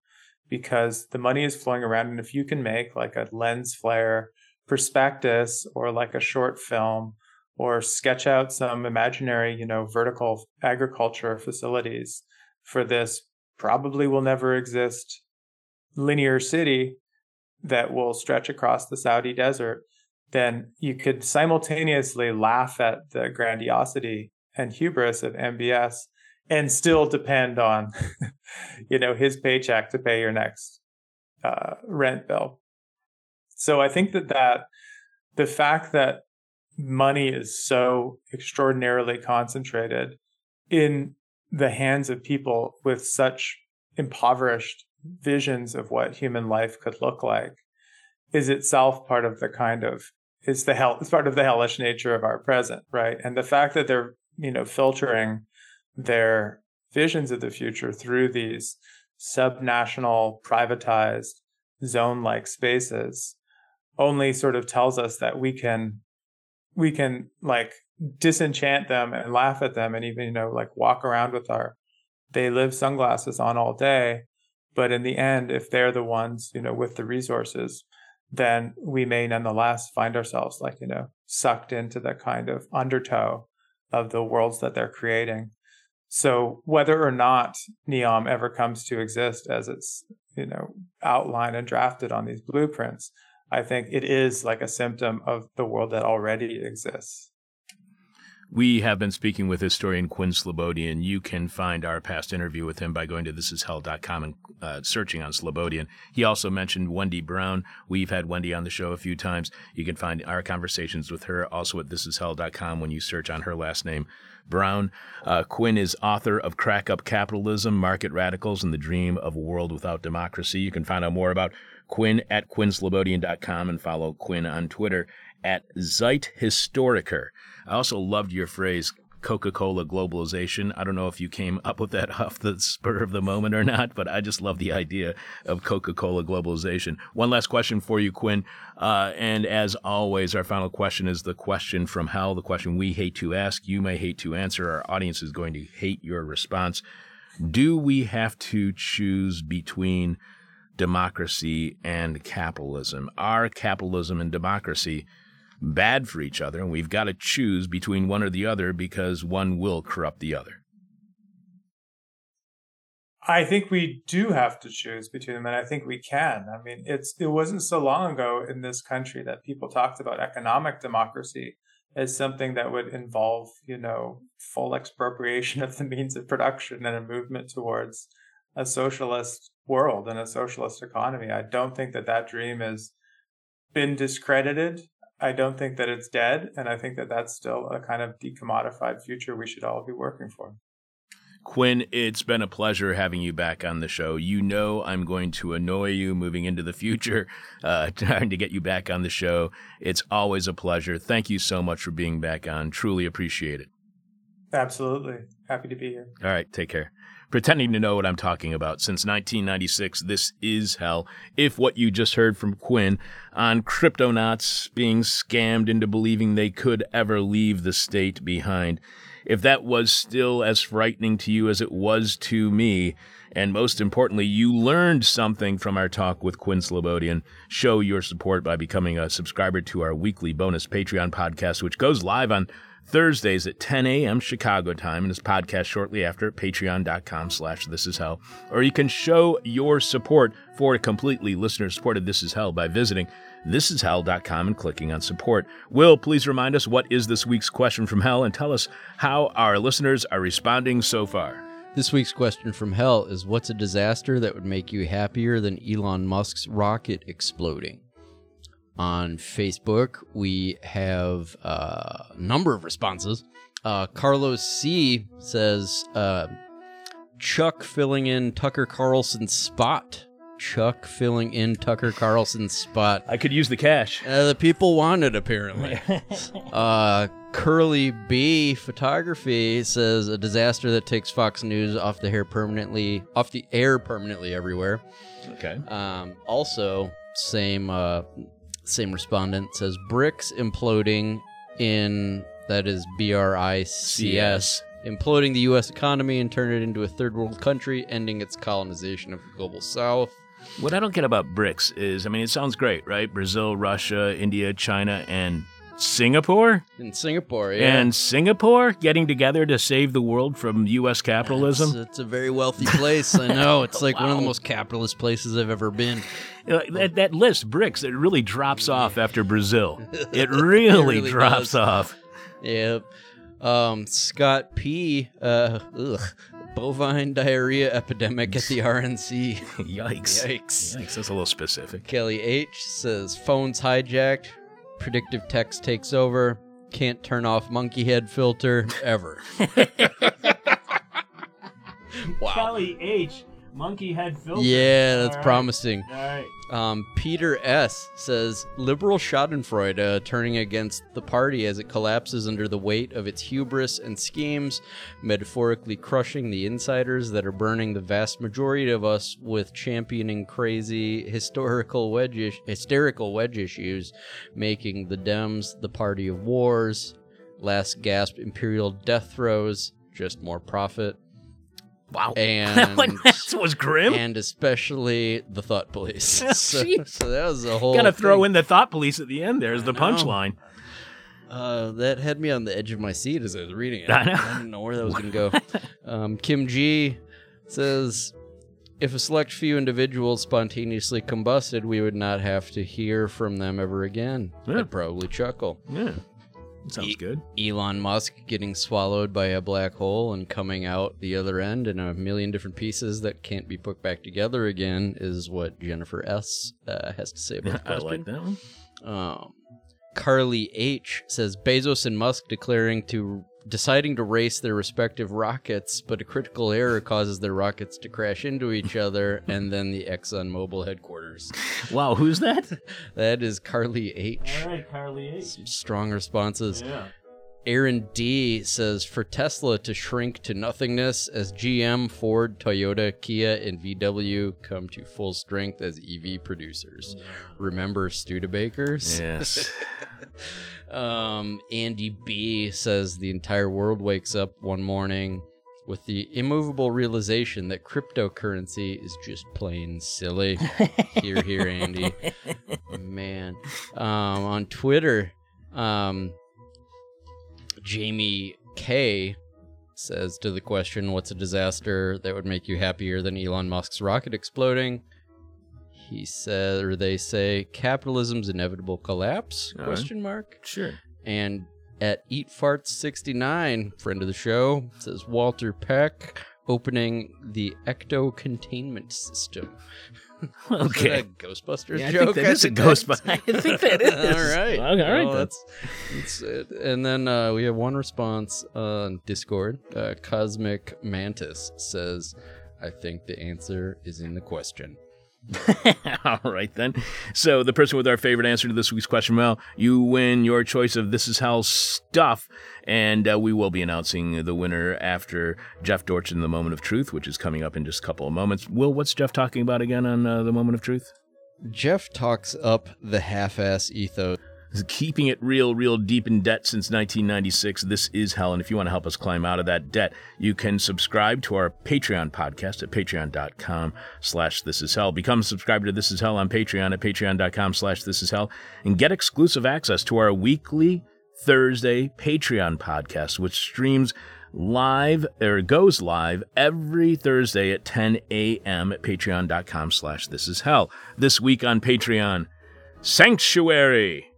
because the money is flowing around. And if you can make like a lens flare prospectus or like a short film or sketch out some imaginary, you know, vertical agriculture facilities for this probably will never exist linear city that will stretch across the Saudi desert, then you could simultaneously laugh at the grandiosity and hubris of MBS and still depend on, you know, his paycheck to pay your next uh, rent bill. So I think that that the fact that money is so extraordinarily concentrated in the hands of people with such impoverished visions of what human life could look like is itself part of the kind of is the hell it's part of the hellish nature of our present right? And the fact that they're you know filtering their visions of the future through these subnational privatized zone like spaces only sort of tells us that we can we can like disenchant them and laugh at them and even you know like walk around with our they live sunglasses on all day but in the end, if they're the ones, you know, with the resources, then we may nonetheless find ourselves like, you know, sucked into the kind of undertow of the worlds that they're creating. So whether or not Neom ever comes to exist as it's, you know, outlined and drafted on these blueprints, I think it is like a symptom of the world that already exists. We have been speaking with historian Quinn Slobodian. You can find our past interview with him by going to thisishell.com and uh, searching on Slobodian. He also mentioned Wendy Brown. We've had Wendy on the show a few times. You can find our conversations with her also at thisishell.com when you search on her last name, Brown. Uh, Quinn is author of Crack Up Capitalism, Market Radicals, and the Dream of a World Without Democracy. You can find out more about Quinn at quinnslobodian.com and follow Quinn on Twitter at Zeithistoriker. I also loved your phrase Coca Cola globalization. I don't know if you came up with that off the spur of the moment or not, but I just love the idea of Coca Cola globalization. One last question for you, Quinn. Uh, and as always, our final question is the question from hell, the question we hate to ask. You may hate to answer. Our audience is going to hate your response. Do we have to choose between democracy and capitalism? Are capitalism and democracy bad for each other, and we've got to choose between one or the other because one will corrupt the other. I think we do have to choose between them, and I think we can. I mean, it's it wasn't so long ago in this country that people talked about economic democracy as something that would involve, you know, full expropriation of the means of production and a movement towards a socialist world and a socialist economy. I don't think that that dream has been discredited I don't think that it's dead, and I think that that's still a kind of decommodified future we should all be working for. Quinn, it's been a pleasure having you back on the show. You know I'm going to annoy you moving into the future, uh, trying to get you back on the show. It's always a pleasure. Thank you so much for being back on. Truly appreciate it. Absolutely. Happy to be here. All right. Take care pretending to know what I'm talking about. Since 1996, this is hell. If what you just heard from Quinn on cryptonauts being scammed into believing they could ever leave the state behind, if that was still as frightening to you as it was to me, and most importantly, you learned something from our talk with Quinn Slobodian, show your support by becoming a subscriber to our weekly bonus Patreon podcast, which goes live on Thursdays at 10 a.m. Chicago time and is podcast shortly after at patreon.com slash this is hell. Or you can show your support for a completely listener-supported This Is Hell by visiting thisishell.com and clicking on support. Will, please remind us what is this week's question from hell and tell us how our listeners are responding so far. This week's question from hell is what's a disaster that would make you happier than Elon Musk's rocket exploding? On Facebook. We have uh, a number of responses. Uh, Carlos C says uh, Chuck filling in Tucker Carlson's spot. Chuck filling in Tucker Carlson's spot. I could use the cash. Uh, the people want it, apparently. uh, Curly B Photography says a disaster that takes Fox News off the hair permanently, off the air permanently everywhere. Okay. Um, also, same uh, same respondent says BRICS imploding in that is B R I C S imploding the U.S. economy and turn it into a third world country, ending its colonization of the global South. What I don't get about BRICS is, I mean, it sounds great, right? Brazil, Russia, India, China, and Singapore? In Singapore, yeah. And Singapore getting together to save the world from U.S. capitalism? It's, it's a very wealthy place. I know. It's like wow. one of the most capitalist places I've ever been. That, that list, BRICS, it really drops off after Brazil. It really, it really drops does. off. Yep. Um, Scott P. Uh, ugh, bovine diarrhea epidemic at the RNC. Yikes. Yikes. Yikes. That's a little specific. Kelly H. says phones hijacked predictive text takes over. Can't turn off monkey head filter ever. wow. Kelly H. Monkey head filter. Yeah, that's All right. promising. All right. Um, Peter S. says liberal Schadenfreude uh, turning against the party as it collapses under the weight of its hubris and schemes, metaphorically crushing the insiders that are burning the vast majority of us with championing crazy historical wedge is- hysterical wedge issues, making the Dems the party of wars, last gasp imperial death throes, just more profit. Wow. And that was grim. And especially the thought police. so, so, that was a whole. Gotta throw in the thought police at the end there as the punchline. Uh, that had me on the edge of my seat as I was reading it. I, know. I didn't know where that was going to go. Um, Kim G says, if a select few individuals spontaneously combusted, we would not have to hear from them ever again. Yeah. I'd probably chuckle. Yeah. Sounds e- good. Elon Musk getting swallowed by a black hole and coming out the other end in a million different pieces that can't be put back together again is what Jennifer S. Uh, has to say about the question. I like that one. Um, Carly H. says Bezos and Musk declaring to deciding to race their respective rockets, but a critical error causes their rockets to crash into each other and then the ExxonMobil headquarters. Wow, who's that? That is Carly H. All right, Carly H. Some strong responses. Yeah. Aaron D says for Tesla to shrink to nothingness as GM, Ford, Toyota, Kia, and VW come to full strength as EV producers. Remember Studebakers? Yes. Um, Andy B says the entire world wakes up one morning with the immovable realization that cryptocurrency is just plain silly. here, here, Andy. Man. Um, on Twitter, um, Jamie K says to the question, What's a disaster that would make you happier than Elon Musk's rocket exploding? He said, or they say, capitalism's inevitable collapse? All right. Question mark. sure. And at Eat Farts 69, friend of the show, says Walter Peck opening the ecto containment system. Okay. That a Ghostbusters Yeah, I joke? think that is a Ghostbusters. I think that is. all right. Okay, all right Well, that's, that's it. And then uh, we have one response on Discord. Uh, Cosmic Mantis says, I think the answer is in the question. All right, then. So, the person with our favorite answer to this week's question, well, you win your choice of This Is Hell stuff. And uh, we will be announcing the winner after Jeff Dorchen The Moment of Truth, which is coming up in just a couple of moments. Will, what's Jeff talking about again on uh, The Moment of Truth? Jeff talks up the half ass ethos. Keeping it real, real deep in debt since 1996. This is hell. And if you want to help us climb out of that debt, you can subscribe to our Patreon podcast at patreon.com slash this is hell. Become a subscriber to This Is Hell on Patreon at patreon.com slash this is hell and get exclusive access to our weekly Thursday Patreon podcast, which streams live or goes live every Thursday at 10 a.m. at patreon.com slash this is hell. This week on Patreon, Sanctuary.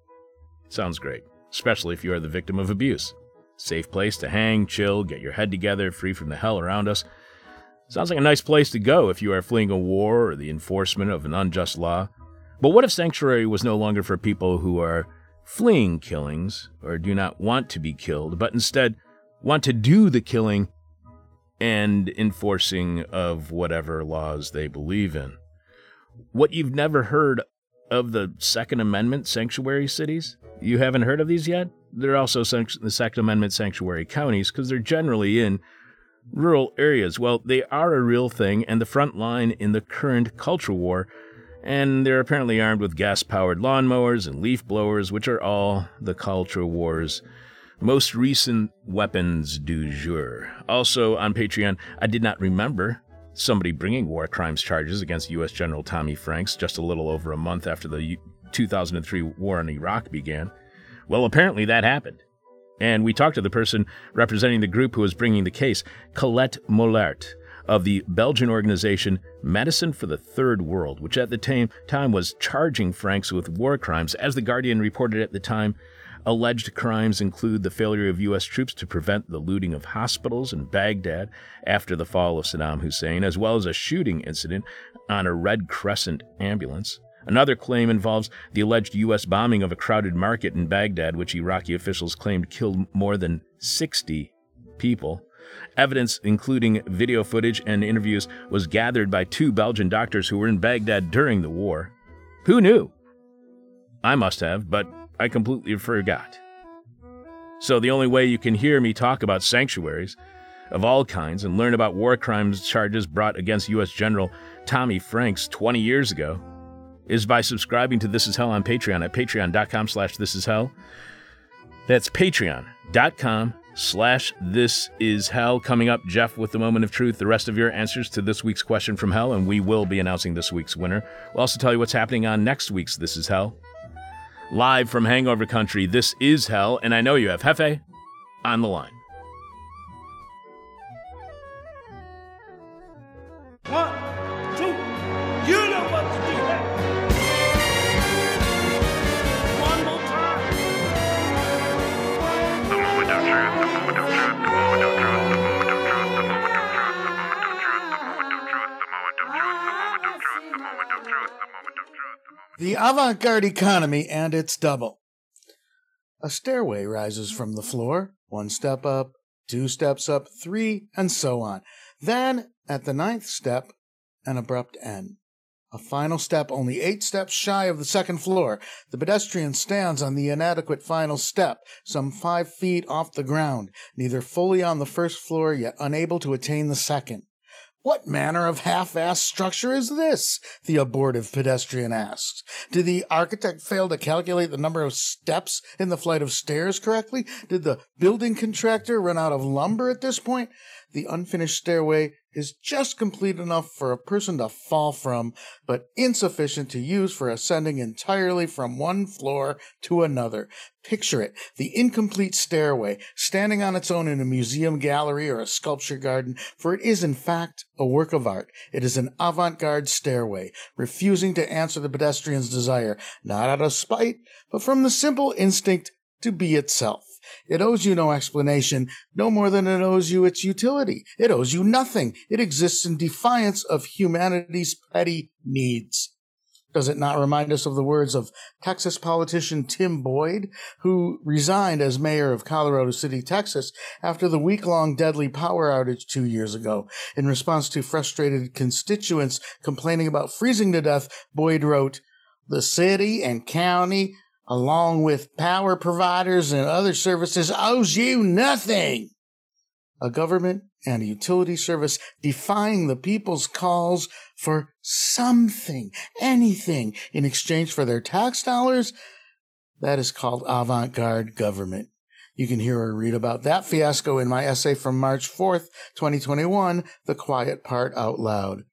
Sounds great, especially if you are the victim of abuse. Safe place to hang, chill, get your head together, free from the hell around us. Sounds like a nice place to go if you are fleeing a war or the enforcement of an unjust law. But what if Sanctuary was no longer for people who are fleeing killings or do not want to be killed, but instead want to do the killing and enforcing of whatever laws they believe in? What you've never heard of the Second Amendment sanctuary cities? You haven't heard of these yet? They're also the Second Amendment sanctuary counties because they're generally in rural areas. Well, they are a real thing and the front line in the current culture war, and they're apparently armed with gas powered lawnmowers and leaf blowers, which are all the culture war's most recent weapons du jour. Also on Patreon, I did not remember somebody bringing war crimes charges against U.S. General Tommy Franks just a little over a month after the 2003 war in Iraq began. Well, apparently that happened. And we talked to the person representing the group who was bringing the case, Colette Mollert of the Belgian organization Medicine for the Third World, which at the tam- time was charging Franks with war crimes. As The Guardian reported at the time, Alleged crimes include the failure of U.S. troops to prevent the looting of hospitals in Baghdad after the fall of Saddam Hussein, as well as a shooting incident on a Red Crescent ambulance. Another claim involves the alleged U.S. bombing of a crowded market in Baghdad, which Iraqi officials claimed killed more than 60 people. Evidence, including video footage and interviews, was gathered by two Belgian doctors who were in Baghdad during the war. Who knew? I must have, but I completely forgot. So the only way you can hear me talk about sanctuaries of all kinds and learn about war crimes charges brought against U.S. General Tommy Franks 20 years ago is by subscribing to This Is Hell on Patreon at patreon.com slash this is hell. That's patreon.com slash this is hell. Coming up, Jeff with the moment of truth, the rest of your answers to this week's question from hell, and we will be announcing this week's winner. We'll also tell you what's happening on next week's This Is Hell. Live from Hangover Country, this is hell, and I know you have Hefe on the line. The avant garde economy and its double. A stairway rises from the floor, one step up, two steps up, three, and so on. Then, at the ninth step, an abrupt end. A final step only eight steps shy of the second floor. The pedestrian stands on the inadequate final step, some five feet off the ground, neither fully on the first floor yet unable to attain the second. What manner of half-assed structure is this? The abortive pedestrian asks. Did the architect fail to calculate the number of steps in the flight of stairs correctly? Did the building contractor run out of lumber at this point? The unfinished stairway is just complete enough for a person to fall from, but insufficient to use for ascending entirely from one floor to another. Picture it the incomplete stairway, standing on its own in a museum gallery or a sculpture garden, for it is, in fact, a work of art. It is an avant garde stairway, refusing to answer the pedestrian's desire, not out of spite, but from the simple instinct to be itself. It owes you no explanation, no more than it owes you its utility. It owes you nothing. It exists in defiance of humanity's petty needs. Does it not remind us of the words of Texas politician Tim Boyd, who resigned as mayor of Colorado City, Texas, after the week long deadly power outage two years ago? In response to frustrated constituents complaining about freezing to death, Boyd wrote, The city and county along with power providers and other services, owes you nothing. A government and a utility service defying the people's calls for something, anything, in exchange for their tax dollars, that is called avant garde government. You can hear or read about that fiasco in my essay from March 4th, 2021, The Quiet Part Out Loud.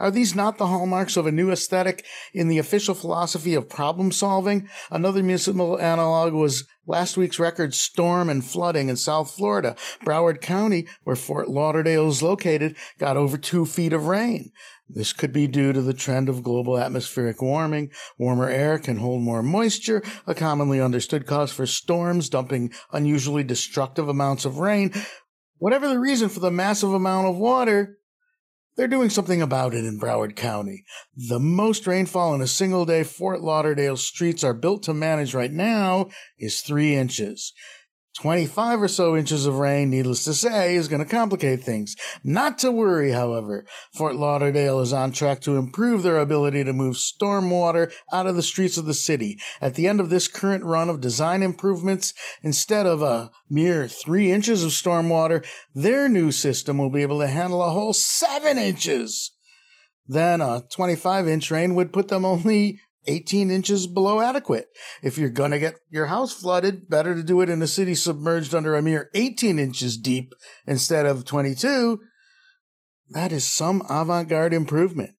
Are these not the hallmarks of a new aesthetic in the official philosophy of problem solving? Another municipal analog was last week's record storm and flooding in South Florida. Broward County, where Fort Lauderdale is located, got over two feet of rain. This could be due to the trend of global atmospheric warming. Warmer air can hold more moisture, a commonly understood cause for storms dumping unusually destructive amounts of rain. Whatever the reason for the massive amount of water, they're doing something about it in Broward County. The most rainfall in a single day Fort Lauderdale streets are built to manage right now is three inches. 25 or so inches of rain, needless to say, is going to complicate things. Not to worry, however. Fort Lauderdale is on track to improve their ability to move storm water out of the streets of the city. At the end of this current run of design improvements, instead of a mere three inches of storm water, their new system will be able to handle a whole seven inches. Then a 25 inch rain would put them only 18 inches below adequate. If you're going to get your house flooded, better to do it in a city submerged under a mere 18 inches deep instead of 22. That is some avant garde improvement.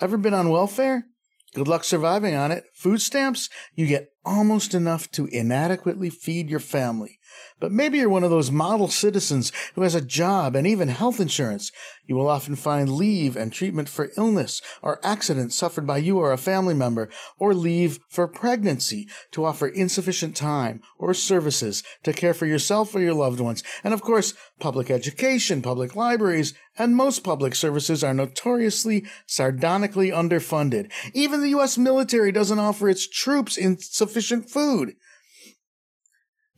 Ever been on welfare? Good luck surviving on it. Food stamps? You get almost enough to inadequately feed your family. But maybe you're one of those model citizens who has a job and even health insurance. You will often find leave and treatment for illness or accident suffered by you or a family member, or leave for pregnancy to offer insufficient time or services to care for yourself or your loved ones. And of course, public education, public libraries, and most public services are notoriously sardonically underfunded. Even the U.S. military doesn't offer its troops insufficient food.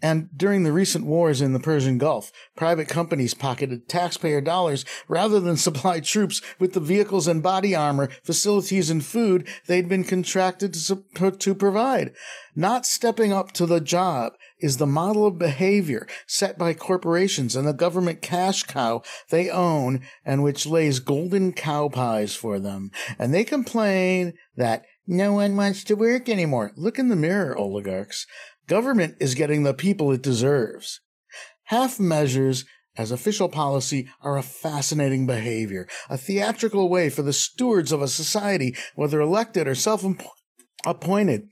And during the recent wars in the Persian Gulf, private companies pocketed taxpayer dollars rather than supply troops with the vehicles and body armor, facilities, and food they'd been contracted to, to provide. Not stepping up to the job is the model of behavior set by corporations and the government cash cow they own and which lays golden cow pies for them. And they complain that no one wants to work anymore. Look in the mirror, oligarchs. Government is getting the people it deserves. Half measures as official policy are a fascinating behavior, a theatrical way for the stewards of a society, whether elected or self appointed,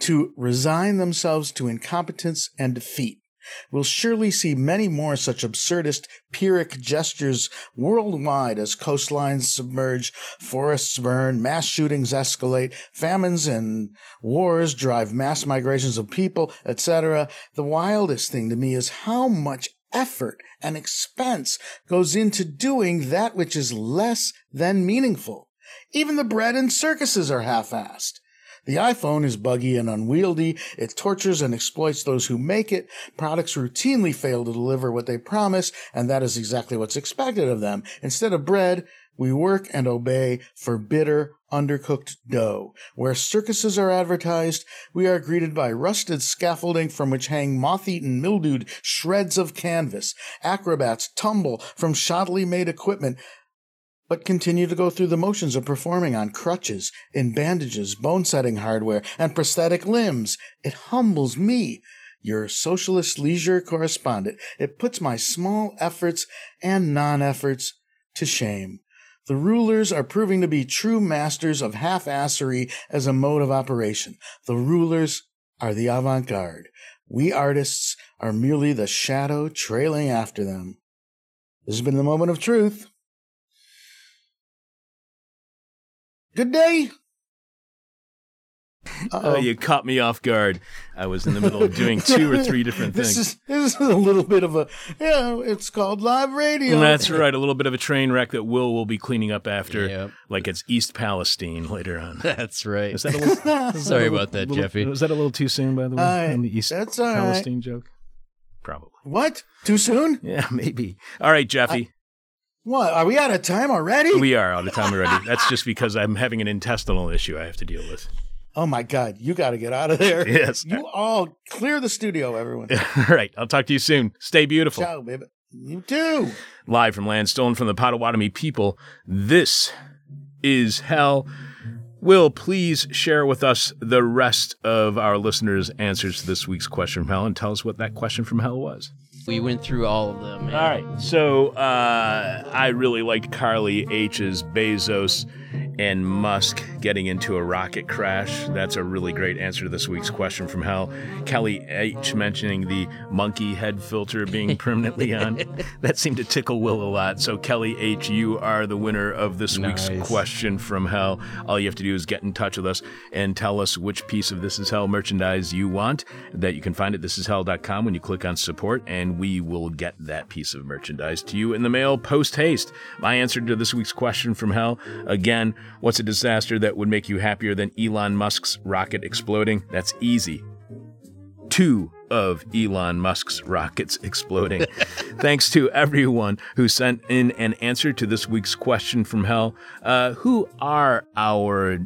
to resign themselves to incompetence and defeat. We'll surely see many more such absurdist, Pyrrhic gestures worldwide as coastlines submerge, forests burn, mass shootings escalate, famines and wars drive mass migrations of people, etc. The wildest thing to me is how much effort and expense goes into doing that which is less than meaningful. Even the bread and circuses are half-assed. The iPhone is buggy and unwieldy. It tortures and exploits those who make it. Products routinely fail to deliver what they promise, and that is exactly what's expected of them. Instead of bread, we work and obey for bitter, undercooked dough. Where circuses are advertised, we are greeted by rusted scaffolding from which hang moth eaten, mildewed shreds of canvas. Acrobats tumble from shoddily made equipment but continue to go through the motions of performing on crutches, in bandages, bone setting hardware, and prosthetic limbs. It humbles me, your socialist leisure correspondent. It puts my small efforts and non efforts to shame. The rulers are proving to be true masters of half assery as a mode of operation. The rulers are the avant garde. We artists are merely the shadow trailing after them. This has been the moment of truth. Good day. Oh, you caught me off guard. I was in the middle of doing two or three different This things. is this is a little bit of a yeah. It's called live radio. That's right. A little bit of a train wreck that Will will be cleaning up after, Yep. like it's East Palestine later on. That's right. Is that a little, Sorry little- about that, little- Jeffy. Was that a little too soon, by the way? Uh, on the East that's all right. Palestine joke? Probably. What? Too soon? Yeah, maybe. All right, Jeffy. What? Are we out of time already? we are out of time already. That's just because I'm having an intestinal issue I have to deal with. oh my God! You got to get out of there. Yes. You all clear the studio, everyone. All right. I'll talk to you soon. Stay beautiful. Ciao, baby. You too. Live from land stolen from the Potawatomi people, this is hell. Will please share with us the rest of our listeners' answers to this week's question from hell and tell us what that question from hell was. We went through all of them. All right. So uh, I really liked Carly H's Bezos and Musk getting into a rocket crash. That's a really great answer to this week's question from hell. Kelly H mentioning the monkey head filter being permanently on. that seemed to tickle Will a lot. So Kelly H, you are the winner of this week's question from hell. All you have to do is get in touch with us and tell us which piece of This Is Hell merchandise you want. That you can find at thisishell.com when you click on support, and we will get that piece of merchandise to you in the mail post haste. My answer to this week's question from hell again, what's a disaster that would make you happier than Elon Musk's rocket exploding? That's easy two of Elon Musk's rockets exploding. Thanks to everyone who sent in an answer to this week's question from hell. Uh, who are our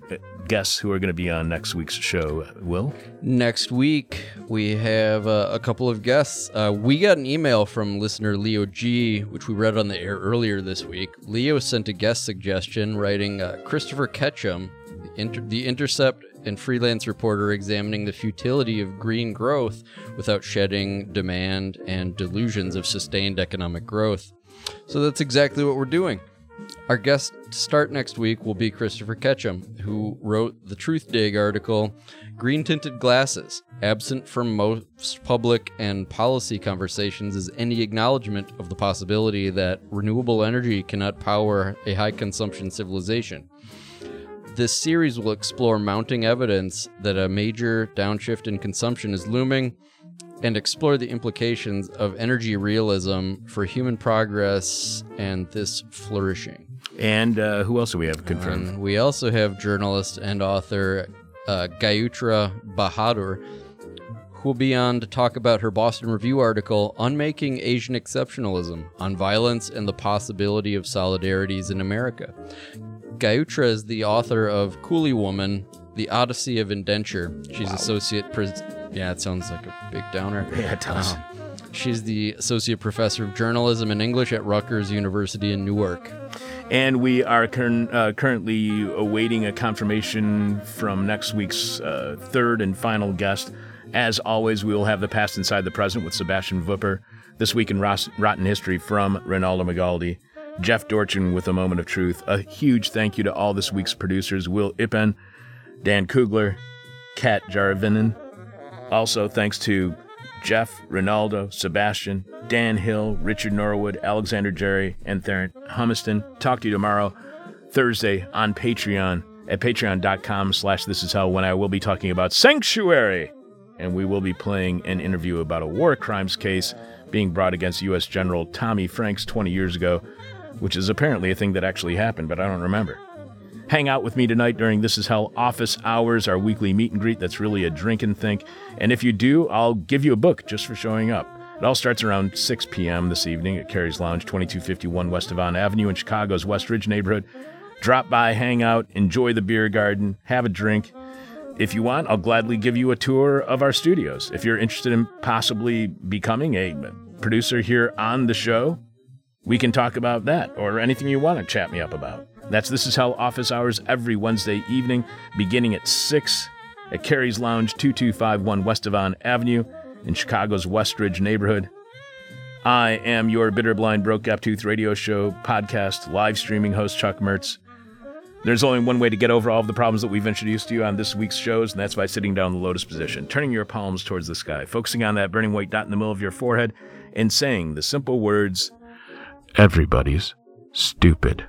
guests who are going to be on next week's show? Will? Next week, we have uh, a couple of guests. Uh, we got an email from listener Leo G, which we read on the air earlier this week. Leo sent a guest suggestion writing uh, Christopher Ketcham, the, Inter- the Intercept and freelance reporter examining the futility of green growth without shedding demand and delusions of sustained economic growth. So that's exactly what we're doing. Our guest to start next week will be Christopher Ketcham, who wrote the Truthdig article, Green Tinted Glasses. Absent from most public and policy conversations is any acknowledgement of the possibility that renewable energy cannot power a high consumption civilization. This series will explore mounting evidence that a major downshift in consumption is looming and explore the implications of energy realism for human progress and this flourishing. And uh, who else do we have confirmed? And we also have journalist and author uh, Gaiutra Bahadur, who will be on to talk about her Boston Review article, Unmaking Asian Exceptionalism on Violence and the Possibility of Solidarities in America. Gaiutra is the author of Coolie Woman, The Odyssey of Indenture. She's associate. Pres- yeah, it sounds like a big downer. Yeah, it does. Um, she's the associate professor of journalism and English at Rutgers University in Newark. And we are curn- uh, currently awaiting a confirmation from next week's uh, third and final guest. As always, we will have the past inside the present with Sebastian Vupper. This week in Ross- Rotten History from Ronaldo Migaldi. Jeff Dorchen with a moment of truth. A huge thank you to all this week's producers Will Ippen, Dan Kugler, Kat Jaravinen. Also, thanks to Jeff, Ronaldo, Sebastian, Dan Hill, Richard Norwood, Alexander Jerry, and Theron Humiston. Talk to you tomorrow, Thursday, on Patreon at patreon.com slash this is hell when I will be talking about Sanctuary. And we will be playing an interview about a war crimes case being brought against U.S. General Tommy Franks 20 years ago, which is apparently a thing that actually happened, but I don't remember. Hang out with me tonight during This Is Hell office hours, our weekly meet and greet that's really a drink and think. And if you do, I'll give you a book just for showing up. It all starts around 6 p.m. this evening at Cary's Lounge, 2251 West Devon Avenue in Chicago's West Ridge neighborhood. Drop by, hang out, enjoy the beer garden, have a drink. If you want, I'll gladly give you a tour of our studios. If you're interested in possibly becoming a producer here on the show, we can talk about that or anything you want to chat me up about. That's This Is Hell office hours every Wednesday evening, beginning at 6 at Cary's Lounge, 2251 West Devon Avenue in Chicago's Westridge neighborhood. I am your Bitter Blind Broke Gap Tooth radio show, podcast, live streaming host, Chuck Mertz. There's only one way to get over all of the problems that we've introduced to you on this week's shows, and that's by sitting down in the lotus position, turning your palms towards the sky, focusing on that burning white dot in the middle of your forehead, and saying the simple words, Everybody's stupid.